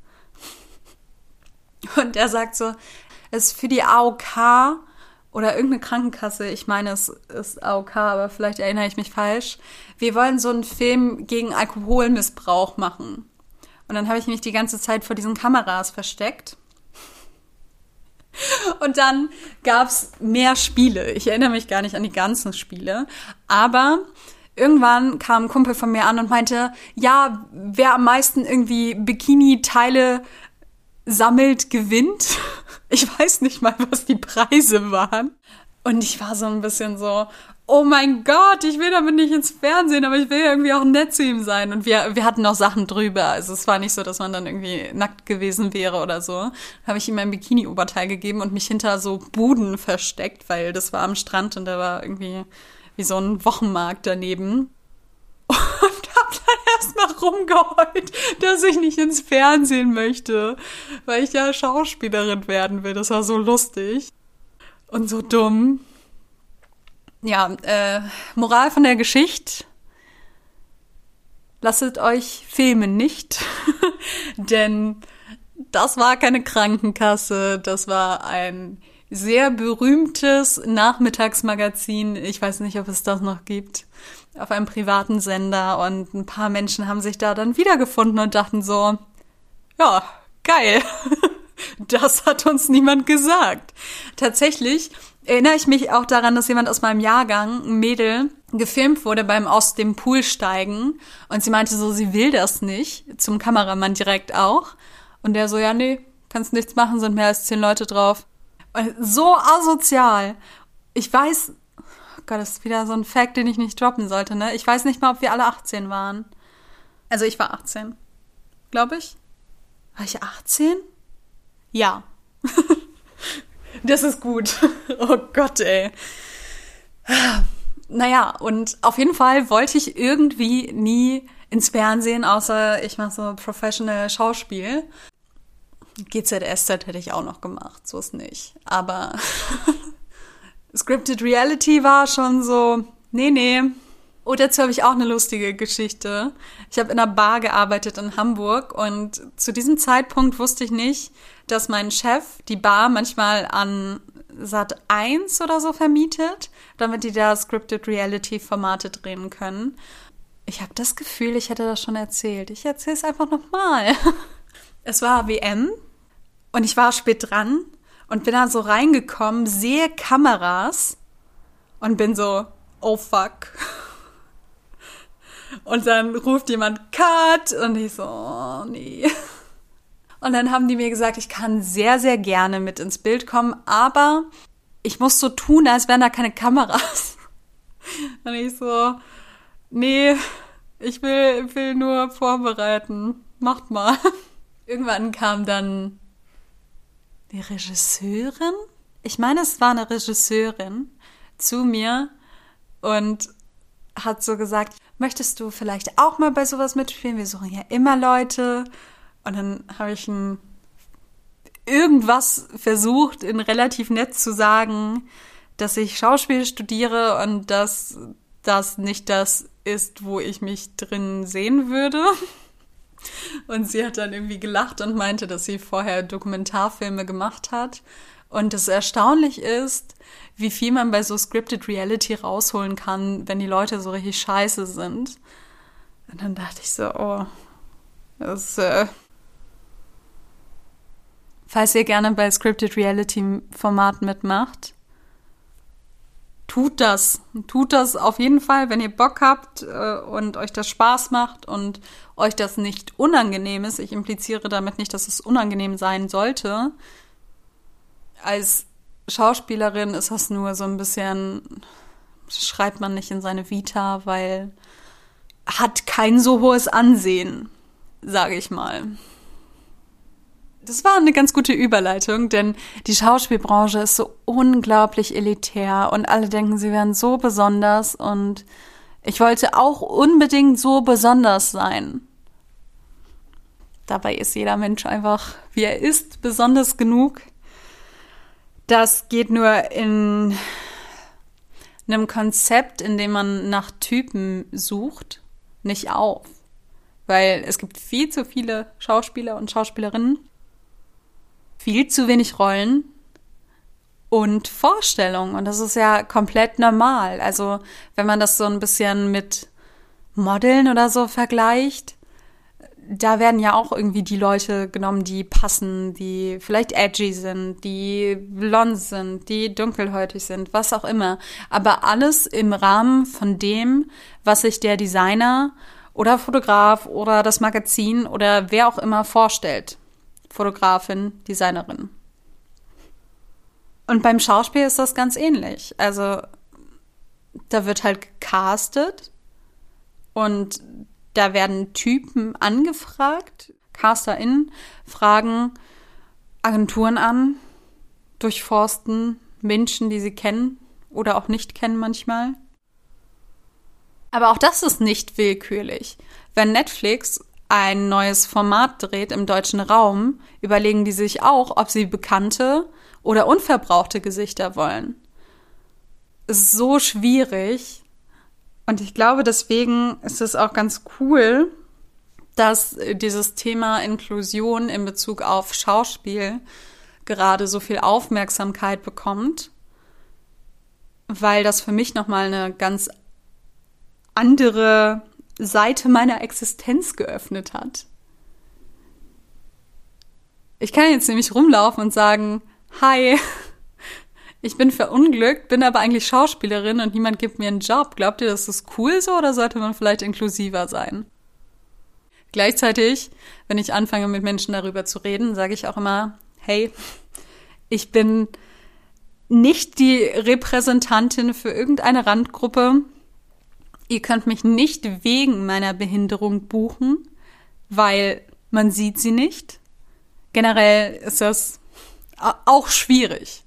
Und er sagt so, ist für die AOK oder irgendeine Krankenkasse, ich meine, es ist AOK, aber vielleicht erinnere ich mich falsch. Wir wollen so einen Film gegen Alkoholmissbrauch machen. Und dann habe ich mich die ganze Zeit vor diesen Kameras versteckt. Und dann gab's mehr Spiele. Ich erinnere mich gar nicht an die ganzen Spiele. Aber irgendwann kam ein Kumpel von mir an und meinte, ja, wer am meisten irgendwie Bikini-Teile sammelt, gewinnt. Ich weiß nicht mal, was die Preise waren. Und ich war so ein bisschen so, oh mein Gott, ich will damit nicht ins Fernsehen, aber ich will irgendwie auch nett zu ihm sein. Und wir, wir hatten noch Sachen drüber. Also es war nicht so, dass man dann irgendwie nackt gewesen wäre oder so. Habe ich ihm ein Bikini-Oberteil gegeben und mich hinter so Buden versteckt, weil das war am Strand und da war irgendwie wie so ein Wochenmarkt daneben. Und hab dann erstmal rumgeheult, dass ich nicht ins Fernsehen möchte, weil ich ja Schauspielerin werden will. Das war so lustig und so dumm. Ja, äh, Moral von der Geschichte. Lasset euch filmen nicht, denn das war keine Krankenkasse, das war ein sehr berühmtes Nachmittagsmagazin. Ich weiß nicht, ob es das noch gibt. Auf einem privaten Sender und ein paar Menschen haben sich da dann wiedergefunden und dachten so, ja, geil. Das hat uns niemand gesagt. Tatsächlich erinnere ich mich auch daran, dass jemand aus meinem Jahrgang, ein Mädel, gefilmt wurde beim aus dem Pool steigen und sie meinte so, sie will das nicht, zum Kameramann direkt auch. Und der so, ja, nee, kannst nichts machen, sind mehr als zehn Leute drauf. So asozial. Ich weiß, oh Gott, das ist wieder so ein Fact, den ich nicht droppen sollte, ne? Ich weiß nicht mal, ob wir alle 18 waren. Also ich war 18. Glaube ich. War ich 18? Ja. Das ist gut. Oh Gott, ey. Naja, und auf jeden Fall wollte ich irgendwie nie ins Fernsehen, außer ich mache so professional Schauspiel. GZSZ hätte ich auch noch gemacht, so ist nicht. Aber Scripted Reality war schon so, nee, nee. Und dazu habe ich auch eine lustige Geschichte. Ich habe in einer Bar gearbeitet in Hamburg und zu diesem Zeitpunkt wusste ich nicht, dass mein Chef die Bar manchmal an Sat 1 oder so vermietet, damit die da Scripted Reality Formate drehen können. Ich habe das Gefühl, ich hätte das schon erzählt. Ich erzähle es einfach nochmal. Es war WM und ich war spät dran und bin dann so reingekommen, sehe Kameras und bin so, oh fuck. Und dann ruft jemand Cut und ich so, oh nee. Und dann haben die mir gesagt, ich kann sehr, sehr gerne mit ins Bild kommen, aber ich muss so tun, als wären da keine Kameras. Und ich so, nee, ich will, will nur vorbereiten. Macht mal. Irgendwann kam dann die Regisseurin, ich meine, es war eine Regisseurin, zu mir und hat so gesagt, möchtest du vielleicht auch mal bei sowas mitspielen? Wir suchen ja immer Leute. Und dann habe ich ein irgendwas versucht, in relativ nett zu sagen, dass ich Schauspiel studiere und dass das nicht das ist, wo ich mich drin sehen würde. Und sie hat dann irgendwie gelacht und meinte, dass sie vorher Dokumentarfilme gemacht hat. Und es erstaunlich ist, wie viel man bei so Scripted Reality rausholen kann, wenn die Leute so richtig scheiße sind. Und dann dachte ich so, oh, das äh, Falls ihr gerne bei Scripted Reality Formaten mitmacht, tut das. Tut das auf jeden Fall, wenn ihr Bock habt äh, und euch das Spaß macht und euch das nicht unangenehm ist. Ich impliziere damit nicht, dass es unangenehm sein sollte. Als Schauspielerin ist das nur so ein bisschen, schreibt man nicht in seine Vita, weil hat kein so hohes Ansehen, sage ich mal. Das war eine ganz gute Überleitung, denn die Schauspielbranche ist so unglaublich elitär und alle denken, sie wären so besonders und ich wollte auch unbedingt so besonders sein. Dabei ist jeder Mensch einfach, wie er ist, besonders genug. Das geht nur in einem Konzept, in dem man nach Typen sucht, nicht auf. Weil es gibt viel zu viele Schauspieler und Schauspielerinnen viel zu wenig Rollen und Vorstellungen. Und das ist ja komplett normal. Also wenn man das so ein bisschen mit Modeln oder so vergleicht, da werden ja auch irgendwie die Leute genommen, die passen, die vielleicht edgy sind, die blond sind, die dunkelhäutig sind, was auch immer. Aber alles im Rahmen von dem, was sich der Designer oder Fotograf oder das Magazin oder wer auch immer vorstellt. Fotografin, Designerin. Und beim Schauspiel ist das ganz ähnlich. Also da wird halt gecastet und da werden Typen angefragt, CasterInnen fragen Agenturen an, durchforsten Menschen, die sie kennen oder auch nicht kennen manchmal. Aber auch das ist nicht willkürlich. Wenn Netflix ein neues Format dreht im deutschen Raum, überlegen die sich auch, ob sie bekannte oder unverbrauchte Gesichter wollen. Es ist so schwierig, und ich glaube, deswegen ist es auch ganz cool, dass dieses Thema Inklusion in Bezug auf Schauspiel gerade so viel Aufmerksamkeit bekommt, weil das für mich nochmal eine ganz andere Seite meiner Existenz geöffnet hat. Ich kann jetzt nämlich rumlaufen und sagen, hi, ich bin verunglückt, bin aber eigentlich Schauspielerin und niemand gibt mir einen Job. Glaubt ihr, das ist cool so oder sollte man vielleicht inklusiver sein? Gleichzeitig, wenn ich anfange mit Menschen darüber zu reden, sage ich auch immer, hey, ich bin nicht die Repräsentantin für irgendeine Randgruppe. Ihr könnt mich nicht wegen meiner Behinderung buchen, weil man sieht sie nicht. Generell ist das auch schwierig.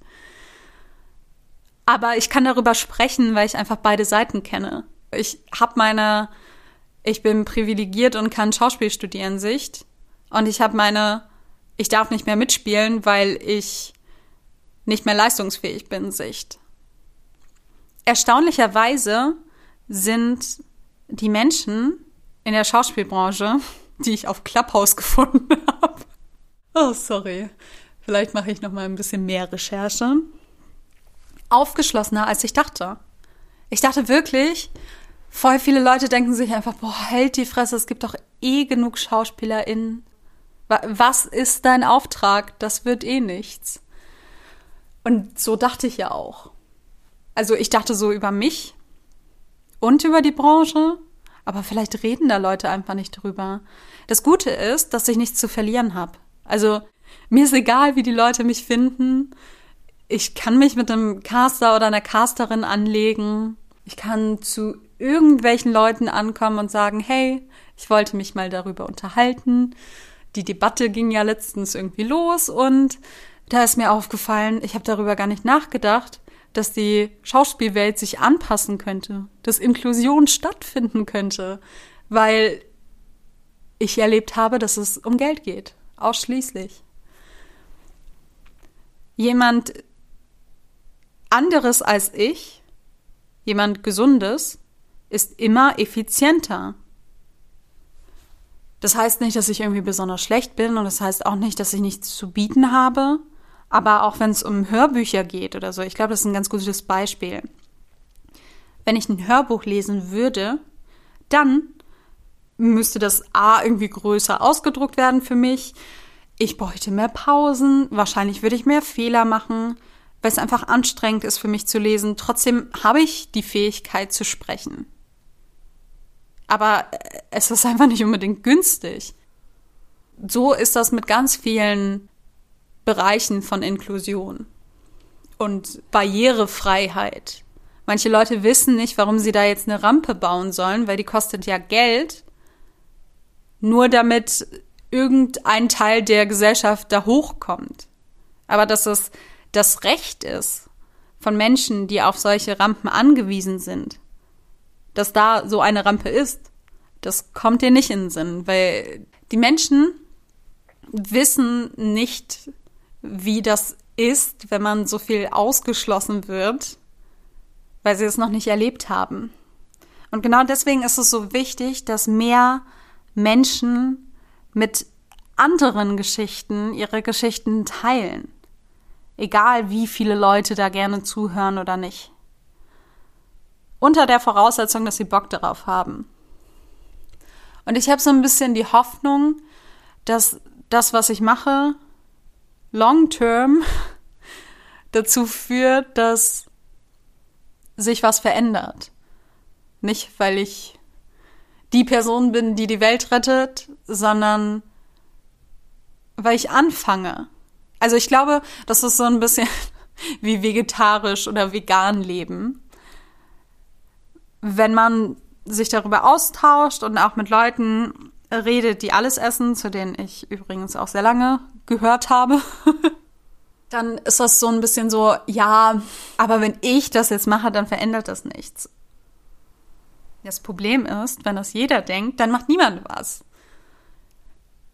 Aber ich kann darüber sprechen, weil ich einfach beide Seiten kenne. Ich habe meine, ich bin privilegiert und kann Schauspiel studieren Sicht. Und ich habe meine, ich darf nicht mehr mitspielen, weil ich nicht mehr leistungsfähig bin Sicht. Erstaunlicherweise sind die Menschen in der Schauspielbranche, die ich auf Clubhouse gefunden habe. Oh, sorry. Vielleicht mache ich noch mal ein bisschen mehr Recherche aufgeschlossener, als ich dachte. Ich dachte wirklich, voll viele Leute denken sich einfach, boah, hält die Fresse, es gibt doch eh genug SchauspielerInnen. Was ist dein Auftrag? Das wird eh nichts. Und so dachte ich ja auch. Also ich dachte so über mich und über die Branche, aber vielleicht reden da Leute einfach nicht drüber. Das Gute ist, dass ich nichts zu verlieren habe. Also mir ist egal, wie die Leute mich finden ich kann mich mit einem Caster oder einer Casterin anlegen. Ich kann zu irgendwelchen Leuten ankommen und sagen, hey, ich wollte mich mal darüber unterhalten. Die Debatte ging ja letztens irgendwie los und da ist mir aufgefallen, ich habe darüber gar nicht nachgedacht, dass die Schauspielwelt sich anpassen könnte, dass Inklusion stattfinden könnte, weil ich erlebt habe, dass es um Geld geht, ausschließlich. Jemand anderes als ich, jemand Gesundes, ist immer effizienter. Das heißt nicht, dass ich irgendwie besonders schlecht bin und das heißt auch nicht, dass ich nichts zu bieten habe. Aber auch wenn es um Hörbücher geht oder so, ich glaube, das ist ein ganz gutes Beispiel. Wenn ich ein Hörbuch lesen würde, dann müsste das A irgendwie größer ausgedruckt werden für mich. Ich bräuchte mehr Pausen, wahrscheinlich würde ich mehr Fehler machen weil es einfach anstrengend ist für mich zu lesen. Trotzdem habe ich die Fähigkeit zu sprechen. Aber äh, es ist einfach nicht unbedingt günstig. So ist das mit ganz vielen Bereichen von Inklusion und Barrierefreiheit. Manche Leute wissen nicht, warum sie da jetzt eine Rampe bauen sollen, weil die kostet ja Geld, nur damit irgendein Teil der Gesellschaft da hochkommt. Aber dass es das Recht ist von Menschen, die auf solche Rampen angewiesen sind, dass da so eine Rampe ist, das kommt dir nicht in den Sinn, weil die Menschen wissen nicht, wie das ist, wenn man so viel ausgeschlossen wird, weil sie es noch nicht erlebt haben. Und genau deswegen ist es so wichtig, dass mehr Menschen mit anderen Geschichten ihre Geschichten teilen. Egal wie viele Leute da gerne zuhören oder nicht. Unter der Voraussetzung, dass sie Bock darauf haben. Und ich habe so ein bisschen die Hoffnung, dass das, was ich mache, long term dazu führt, dass sich was verändert. Nicht, weil ich die Person bin, die die Welt rettet, sondern weil ich anfange. Also ich glaube, das ist so ein bisschen wie vegetarisch oder vegan leben. Wenn man sich darüber austauscht und auch mit Leuten redet, die alles essen, zu denen ich übrigens auch sehr lange gehört habe, dann ist das so ein bisschen so, ja, aber wenn ich das jetzt mache, dann verändert das nichts. Das Problem ist, wenn das jeder denkt, dann macht niemand was.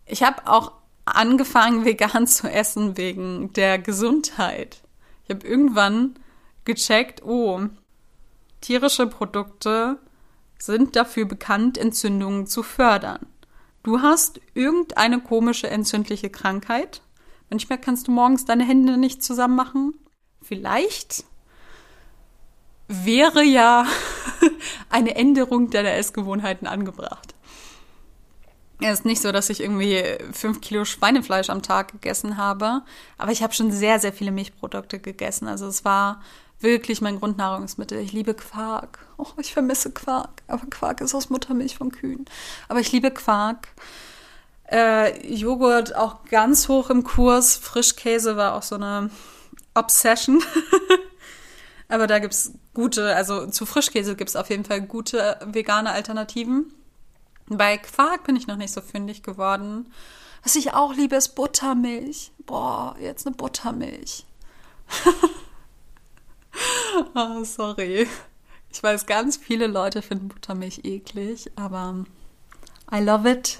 Ich habe auch angefangen, vegan zu essen wegen der Gesundheit. Ich habe irgendwann gecheckt, oh, tierische Produkte sind dafür bekannt, Entzündungen zu fördern. Du hast irgendeine komische entzündliche Krankheit. Manchmal kannst du morgens deine Hände nicht zusammen machen. Vielleicht wäre ja eine Änderung deiner Essgewohnheiten angebracht. Es ist nicht so, dass ich irgendwie fünf Kilo Schweinefleisch am Tag gegessen habe, aber ich habe schon sehr, sehr viele Milchprodukte gegessen. Also es war wirklich mein Grundnahrungsmittel. Ich liebe Quark. Oh, ich vermisse Quark. Aber Quark ist aus Muttermilch von Kühen. Aber ich liebe Quark. Äh, Joghurt auch ganz hoch im Kurs. Frischkäse war auch so eine Obsession. Aber da gibt's gute, also zu Frischkäse gibt's auf jeden Fall gute vegane Alternativen. Bei Quark bin ich noch nicht so fündig geworden. Was ich auch liebe, ist Buttermilch. Boah, jetzt eine Buttermilch. oh, sorry. Ich weiß, ganz viele Leute finden Buttermilch eklig, aber I love it.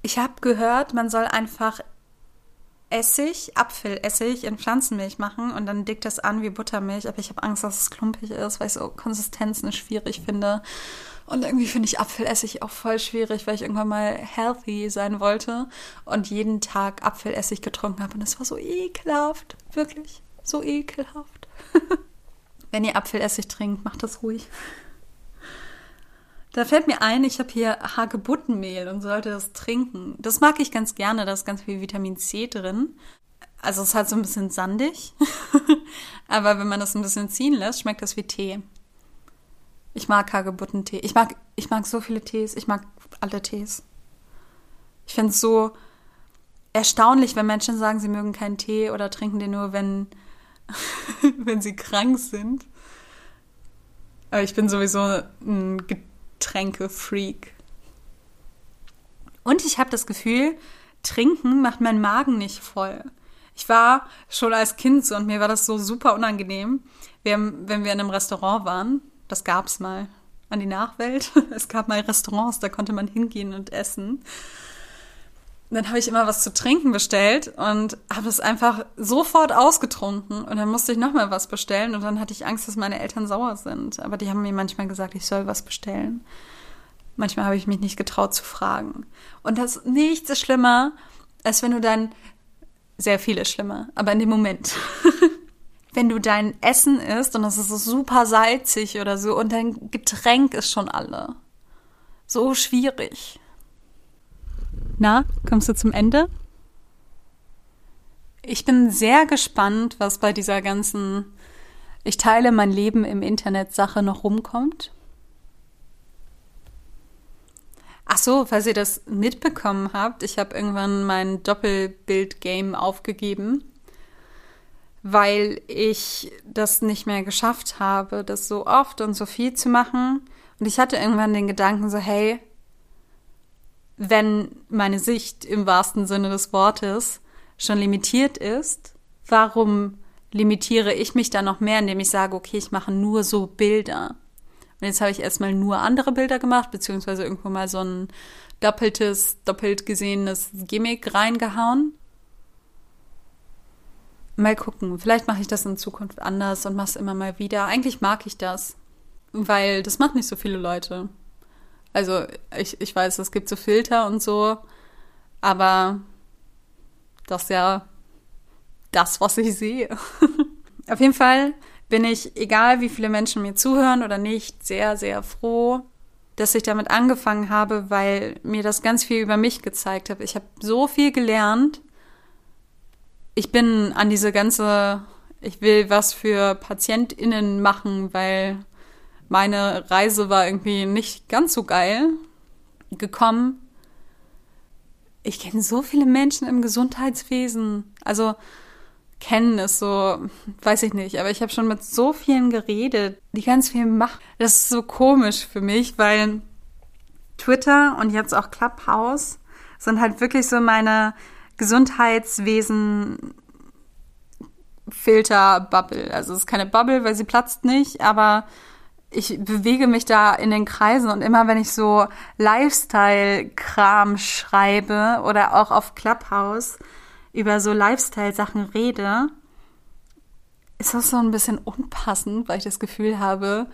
Ich habe gehört, man soll einfach Essig, Apfelessig in Pflanzenmilch machen und dann dickt das an wie Buttermilch. Aber ich habe Angst, dass es klumpig ist, weil ich so Konsistenzen schwierig finde. Und irgendwie finde ich Apfelessig auch voll schwierig, weil ich irgendwann mal healthy sein wollte und jeden Tag Apfelessig getrunken habe. Und es war so ekelhaft. Wirklich. So ekelhaft. Wenn ihr Apfelessig trinkt, macht das ruhig. Da fällt mir ein, ich habe hier Hagebuttenmehl und sollte das trinken. Das mag ich ganz gerne, da ist ganz viel Vitamin C drin. Also es ist halt so ein bisschen sandig. Aber wenn man das ein bisschen ziehen lässt, schmeckt das wie Tee. Ich mag Hagebuttentee. Ich mag, ich mag so viele Tees. Ich mag alle Tees. Ich finde es so erstaunlich, wenn Menschen sagen, sie mögen keinen Tee oder trinken den nur, wenn, wenn sie krank sind. Aber ich bin sowieso ein Getränkefreak. Und ich habe das Gefühl, trinken macht meinen Magen nicht voll. Ich war schon als Kind so und mir war das so super unangenehm, wenn wir in einem Restaurant waren. Das gab es mal an die Nachwelt. Es gab mal Restaurants, da konnte man hingehen und essen. dann habe ich immer was zu trinken bestellt und habe es einfach sofort ausgetrunken. Und dann musste ich nochmal was bestellen und dann hatte ich Angst, dass meine Eltern sauer sind. Aber die haben mir manchmal gesagt, ich soll was bestellen. Manchmal habe ich mich nicht getraut zu fragen. Und das ist nichts ist schlimmer, als wenn du dann sehr viele schlimmer, aber in dem Moment. wenn du dein Essen isst und es ist super salzig oder so und dein Getränk ist schon alle. So schwierig. Na, kommst du zum Ende? Ich bin sehr gespannt, was bei dieser ganzen Ich teile mein Leben im Internet Sache noch rumkommt. Ach so, falls ihr das mitbekommen habt, ich habe irgendwann mein Doppelbild-Game aufgegeben, weil ich das nicht mehr geschafft habe, das so oft und so viel zu machen. Und ich hatte irgendwann den Gedanken so, hey, wenn meine Sicht im wahrsten Sinne des Wortes schon limitiert ist, warum limitiere ich mich dann noch mehr, indem ich sage, okay, ich mache nur so Bilder? Und jetzt habe ich erstmal nur andere Bilder gemacht, beziehungsweise irgendwo mal so ein doppeltes, doppelt gesehenes Gimmick reingehauen. Mal gucken. Vielleicht mache ich das in Zukunft anders und mache es immer mal wieder. Eigentlich mag ich das, weil das macht nicht so viele Leute. Also ich, ich weiß, es gibt so Filter und so, aber das ist ja das, was ich sehe. Auf jeden Fall bin ich, egal wie viele Menschen mir zuhören oder nicht, sehr, sehr froh, dass ich damit angefangen habe, weil mir das ganz viel über mich gezeigt hat. Ich habe so viel gelernt. Ich bin an diese ganze, ich will was für PatientInnen machen, weil meine Reise war irgendwie nicht ganz so geil gekommen. Ich kenne so viele Menschen im Gesundheitswesen. Also kennen ist so, weiß ich nicht, aber ich habe schon mit so vielen geredet, die ganz viel machen. Das ist so komisch für mich, weil Twitter und jetzt auch Clubhouse sind halt wirklich so meine Gesundheitswesen Filter-Bubble. Also es ist keine Bubble, weil sie platzt nicht, aber ich bewege mich da in den Kreisen und immer wenn ich so Lifestyle-Kram schreibe oder auch auf Clubhouse, über so Lifestyle-Sachen rede, ist das so ein bisschen unpassend, weil ich das Gefühl habe,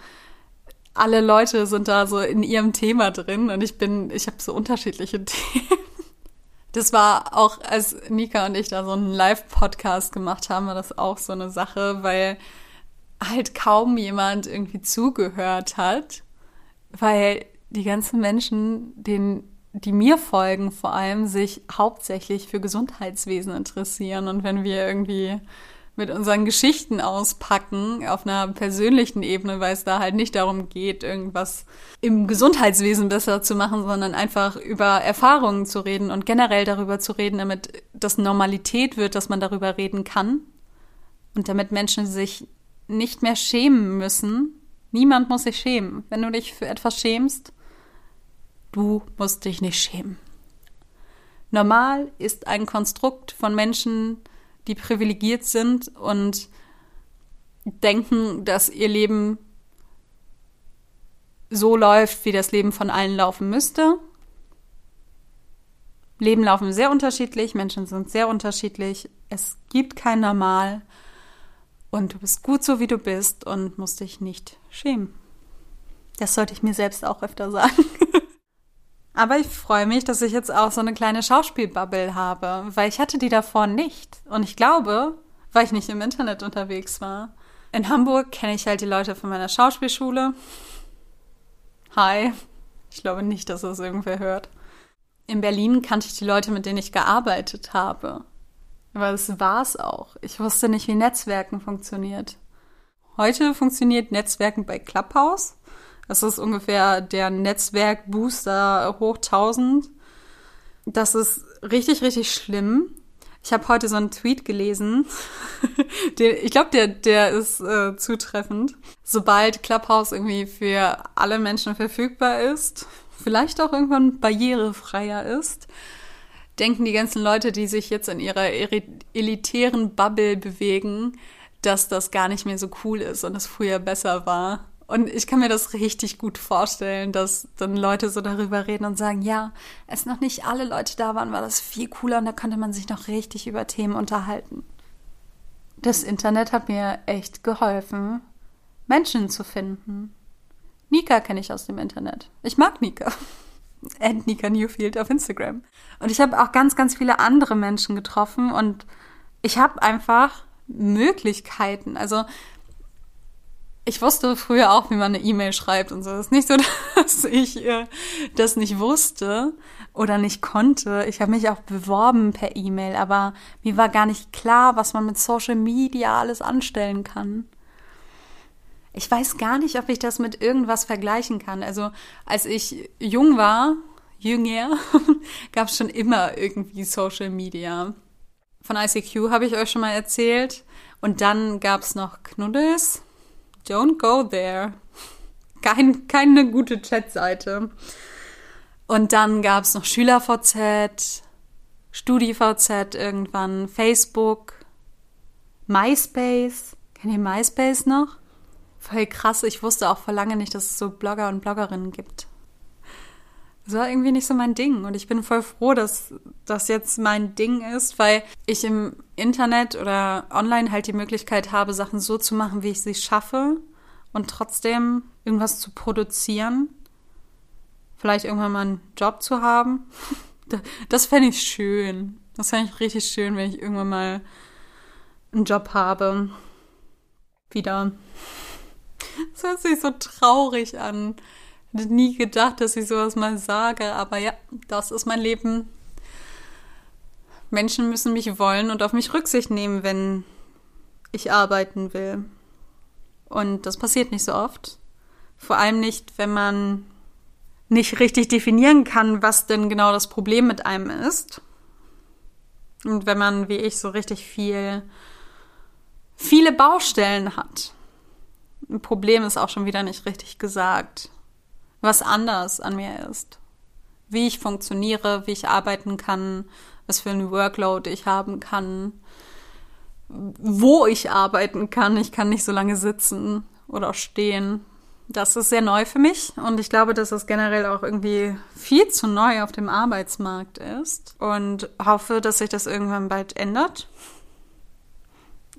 alle Leute sind da so in ihrem Thema drin und ich bin, ich habe so unterschiedliche Themen. Das war auch, als Nika und ich da so einen Live-Podcast gemacht haben, war das auch so eine Sache, weil halt kaum jemand irgendwie zugehört hat, weil die ganzen Menschen, denen die mir folgen, vor allem sich hauptsächlich für Gesundheitswesen interessieren. Und wenn wir irgendwie mit unseren Geschichten auspacken auf einer persönlichen Ebene, weil es da halt nicht darum geht, irgendwas im Gesundheitswesen besser zu machen, sondern einfach über Erfahrungen zu reden und generell darüber zu reden, damit das Normalität wird, dass man darüber reden kann und damit Menschen sich nicht mehr schämen müssen. Niemand muss sich schämen. Wenn du dich für etwas schämst, Du musst dich nicht schämen. Normal ist ein Konstrukt von Menschen, die privilegiert sind und denken, dass ihr Leben so läuft, wie das Leben von allen laufen müsste. Leben laufen sehr unterschiedlich, Menschen sind sehr unterschiedlich. Es gibt kein Normal und du bist gut so, wie du bist und musst dich nicht schämen. Das sollte ich mir selbst auch öfter sagen. Aber ich freue mich, dass ich jetzt auch so eine kleine Schauspielbubble habe, weil ich hatte die davor nicht. Und ich glaube, weil ich nicht im Internet unterwegs war. In Hamburg kenne ich halt die Leute von meiner Schauspielschule. Hi. Ich glaube nicht, dass das irgendwer hört. In Berlin kannte ich die Leute, mit denen ich gearbeitet habe. Aber das war's auch. Ich wusste nicht, wie Netzwerken funktioniert. Heute funktioniert Netzwerken bei Clubhouse. Das ist ungefähr der Netzwerk-Booster hoch 1000. Das ist richtig, richtig schlimm. Ich habe heute so einen Tweet gelesen. den, ich glaube, der, der ist äh, zutreffend. Sobald Clubhouse irgendwie für alle Menschen verfügbar ist, vielleicht auch irgendwann barrierefreier ist, denken die ganzen Leute, die sich jetzt in ihrer elitären Bubble bewegen, dass das gar nicht mehr so cool ist und es früher besser war. Und ich kann mir das richtig gut vorstellen, dass dann Leute so darüber reden und sagen, ja, als noch nicht alle Leute da waren, war das viel cooler und da konnte man sich noch richtig über Themen unterhalten. Das Internet hat mir echt geholfen, Menschen zu finden. Nika kenne ich aus dem Internet. Ich mag Nika. And Nika Newfield auf Instagram. Und ich habe auch ganz, ganz viele andere Menschen getroffen und ich habe einfach Möglichkeiten. Also ich wusste früher auch, wie man eine E-Mail schreibt und so. Es ist nicht so, dass ich äh, das nicht wusste oder nicht konnte. Ich habe mich auch beworben per E-Mail, aber mir war gar nicht klar, was man mit Social Media alles anstellen kann. Ich weiß gar nicht, ob ich das mit irgendwas vergleichen kann. Also als ich jung war, jünger, gab es schon immer irgendwie Social Media. Von ICQ habe ich euch schon mal erzählt. Und dann gab es noch Knuddels Don't go there. Kein, keine gute Chatseite. Und dann gab es noch SchülerVZ, StudiVZ irgendwann, Facebook, MySpace. Kennt ihr MySpace noch? Voll krass. Ich wusste auch vor lange nicht, dass es so Blogger und Bloggerinnen gibt. Das war irgendwie nicht so mein Ding. Und ich bin voll froh, dass das jetzt mein Ding ist, weil ich im Internet oder online halt die Möglichkeit habe, Sachen so zu machen, wie ich sie schaffe und trotzdem irgendwas zu produzieren. Vielleicht irgendwann mal einen Job zu haben. Das fände ich schön. Das fände ich richtig schön, wenn ich irgendwann mal einen Job habe. Wieder. Das hört sich so traurig an Hätte nie gedacht, dass ich sowas mal sage, aber ja, das ist mein Leben. Menschen müssen mich wollen und auf mich Rücksicht nehmen, wenn ich arbeiten will. Und das passiert nicht so oft. Vor allem nicht, wenn man nicht richtig definieren kann, was denn genau das Problem mit einem ist. Und wenn man, wie ich, so richtig viel, viele Baustellen hat. Ein Problem ist auch schon wieder nicht richtig gesagt. Was anders an mir ist. Wie ich funktioniere, wie ich arbeiten kann, was für ein Workload ich haben kann, wo ich arbeiten kann. Ich kann nicht so lange sitzen oder stehen. Das ist sehr neu für mich und ich glaube, dass es generell auch irgendwie viel zu neu auf dem Arbeitsmarkt ist und hoffe, dass sich das irgendwann bald ändert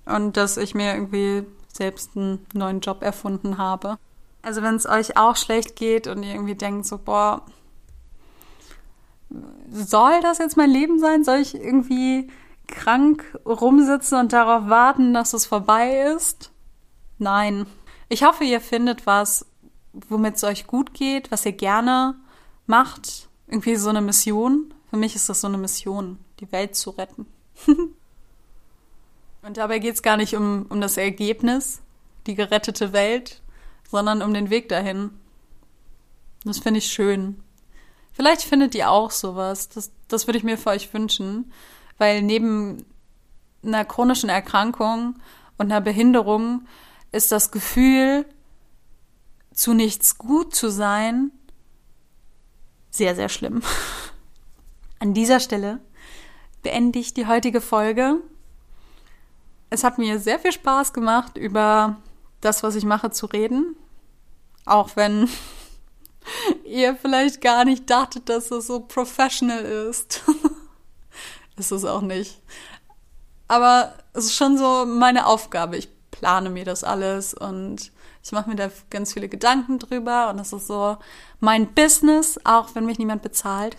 und dass ich mir irgendwie selbst einen neuen Job erfunden habe. Also wenn es euch auch schlecht geht und ihr irgendwie denkt so, boah, soll das jetzt mein Leben sein? Soll ich irgendwie krank rumsitzen und darauf warten, dass es vorbei ist? Nein. Ich hoffe, ihr findet was, womit es euch gut geht, was ihr gerne macht. Irgendwie so eine Mission. Für mich ist das so eine Mission, die Welt zu retten. und dabei geht es gar nicht um, um das Ergebnis, die gerettete Welt, sondern um den Weg dahin. Das finde ich schön. Vielleicht findet ihr auch sowas. Das, das würde ich mir für euch wünschen. Weil neben einer chronischen Erkrankung und einer Behinderung ist das Gefühl, zu nichts gut zu sein, sehr, sehr schlimm. An dieser Stelle beende ich die heutige Folge. Es hat mir sehr viel Spaß gemacht, über das, was ich mache, zu reden. Auch wenn ihr vielleicht gar nicht dachtet, dass es so professional ist. ist es auch nicht. Aber es ist schon so meine Aufgabe. Ich plane mir das alles und ich mache mir da ganz viele Gedanken drüber und das ist so mein Business, auch wenn mich niemand bezahlt.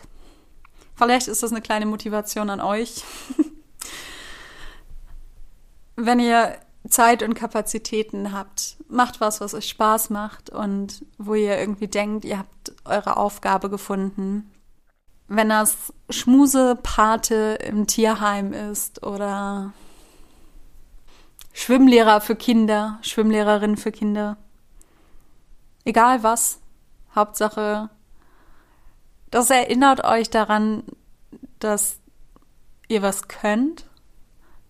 Vielleicht ist das eine kleine Motivation an euch. wenn ihr Zeit und Kapazitäten habt. Macht was, was euch Spaß macht und wo ihr irgendwie denkt, ihr habt eure Aufgabe gefunden. Wenn das Schmusepate im Tierheim ist oder Schwimmlehrer für Kinder, Schwimmlehrerin für Kinder. Egal was. Hauptsache, das erinnert euch daran, dass ihr was könnt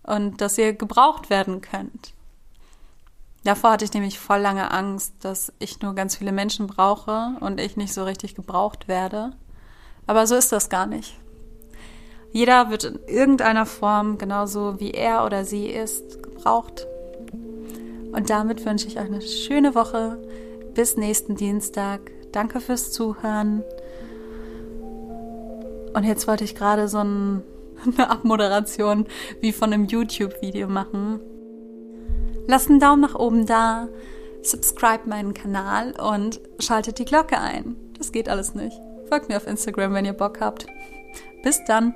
und dass ihr gebraucht werden könnt. Davor hatte ich nämlich voll lange Angst, dass ich nur ganz viele Menschen brauche und ich nicht so richtig gebraucht werde. Aber so ist das gar nicht. Jeder wird in irgendeiner Form, genauso wie er oder sie ist, gebraucht. Und damit wünsche ich euch eine schöne Woche. Bis nächsten Dienstag. Danke fürs Zuhören. Und jetzt wollte ich gerade so ein eine Abmoderation wie von einem YouTube-Video machen. Lasst einen Daumen nach oben da, subscribe meinen Kanal und schaltet die Glocke ein. Das geht alles nicht. Folgt mir auf Instagram, wenn ihr Bock habt. Bis dann.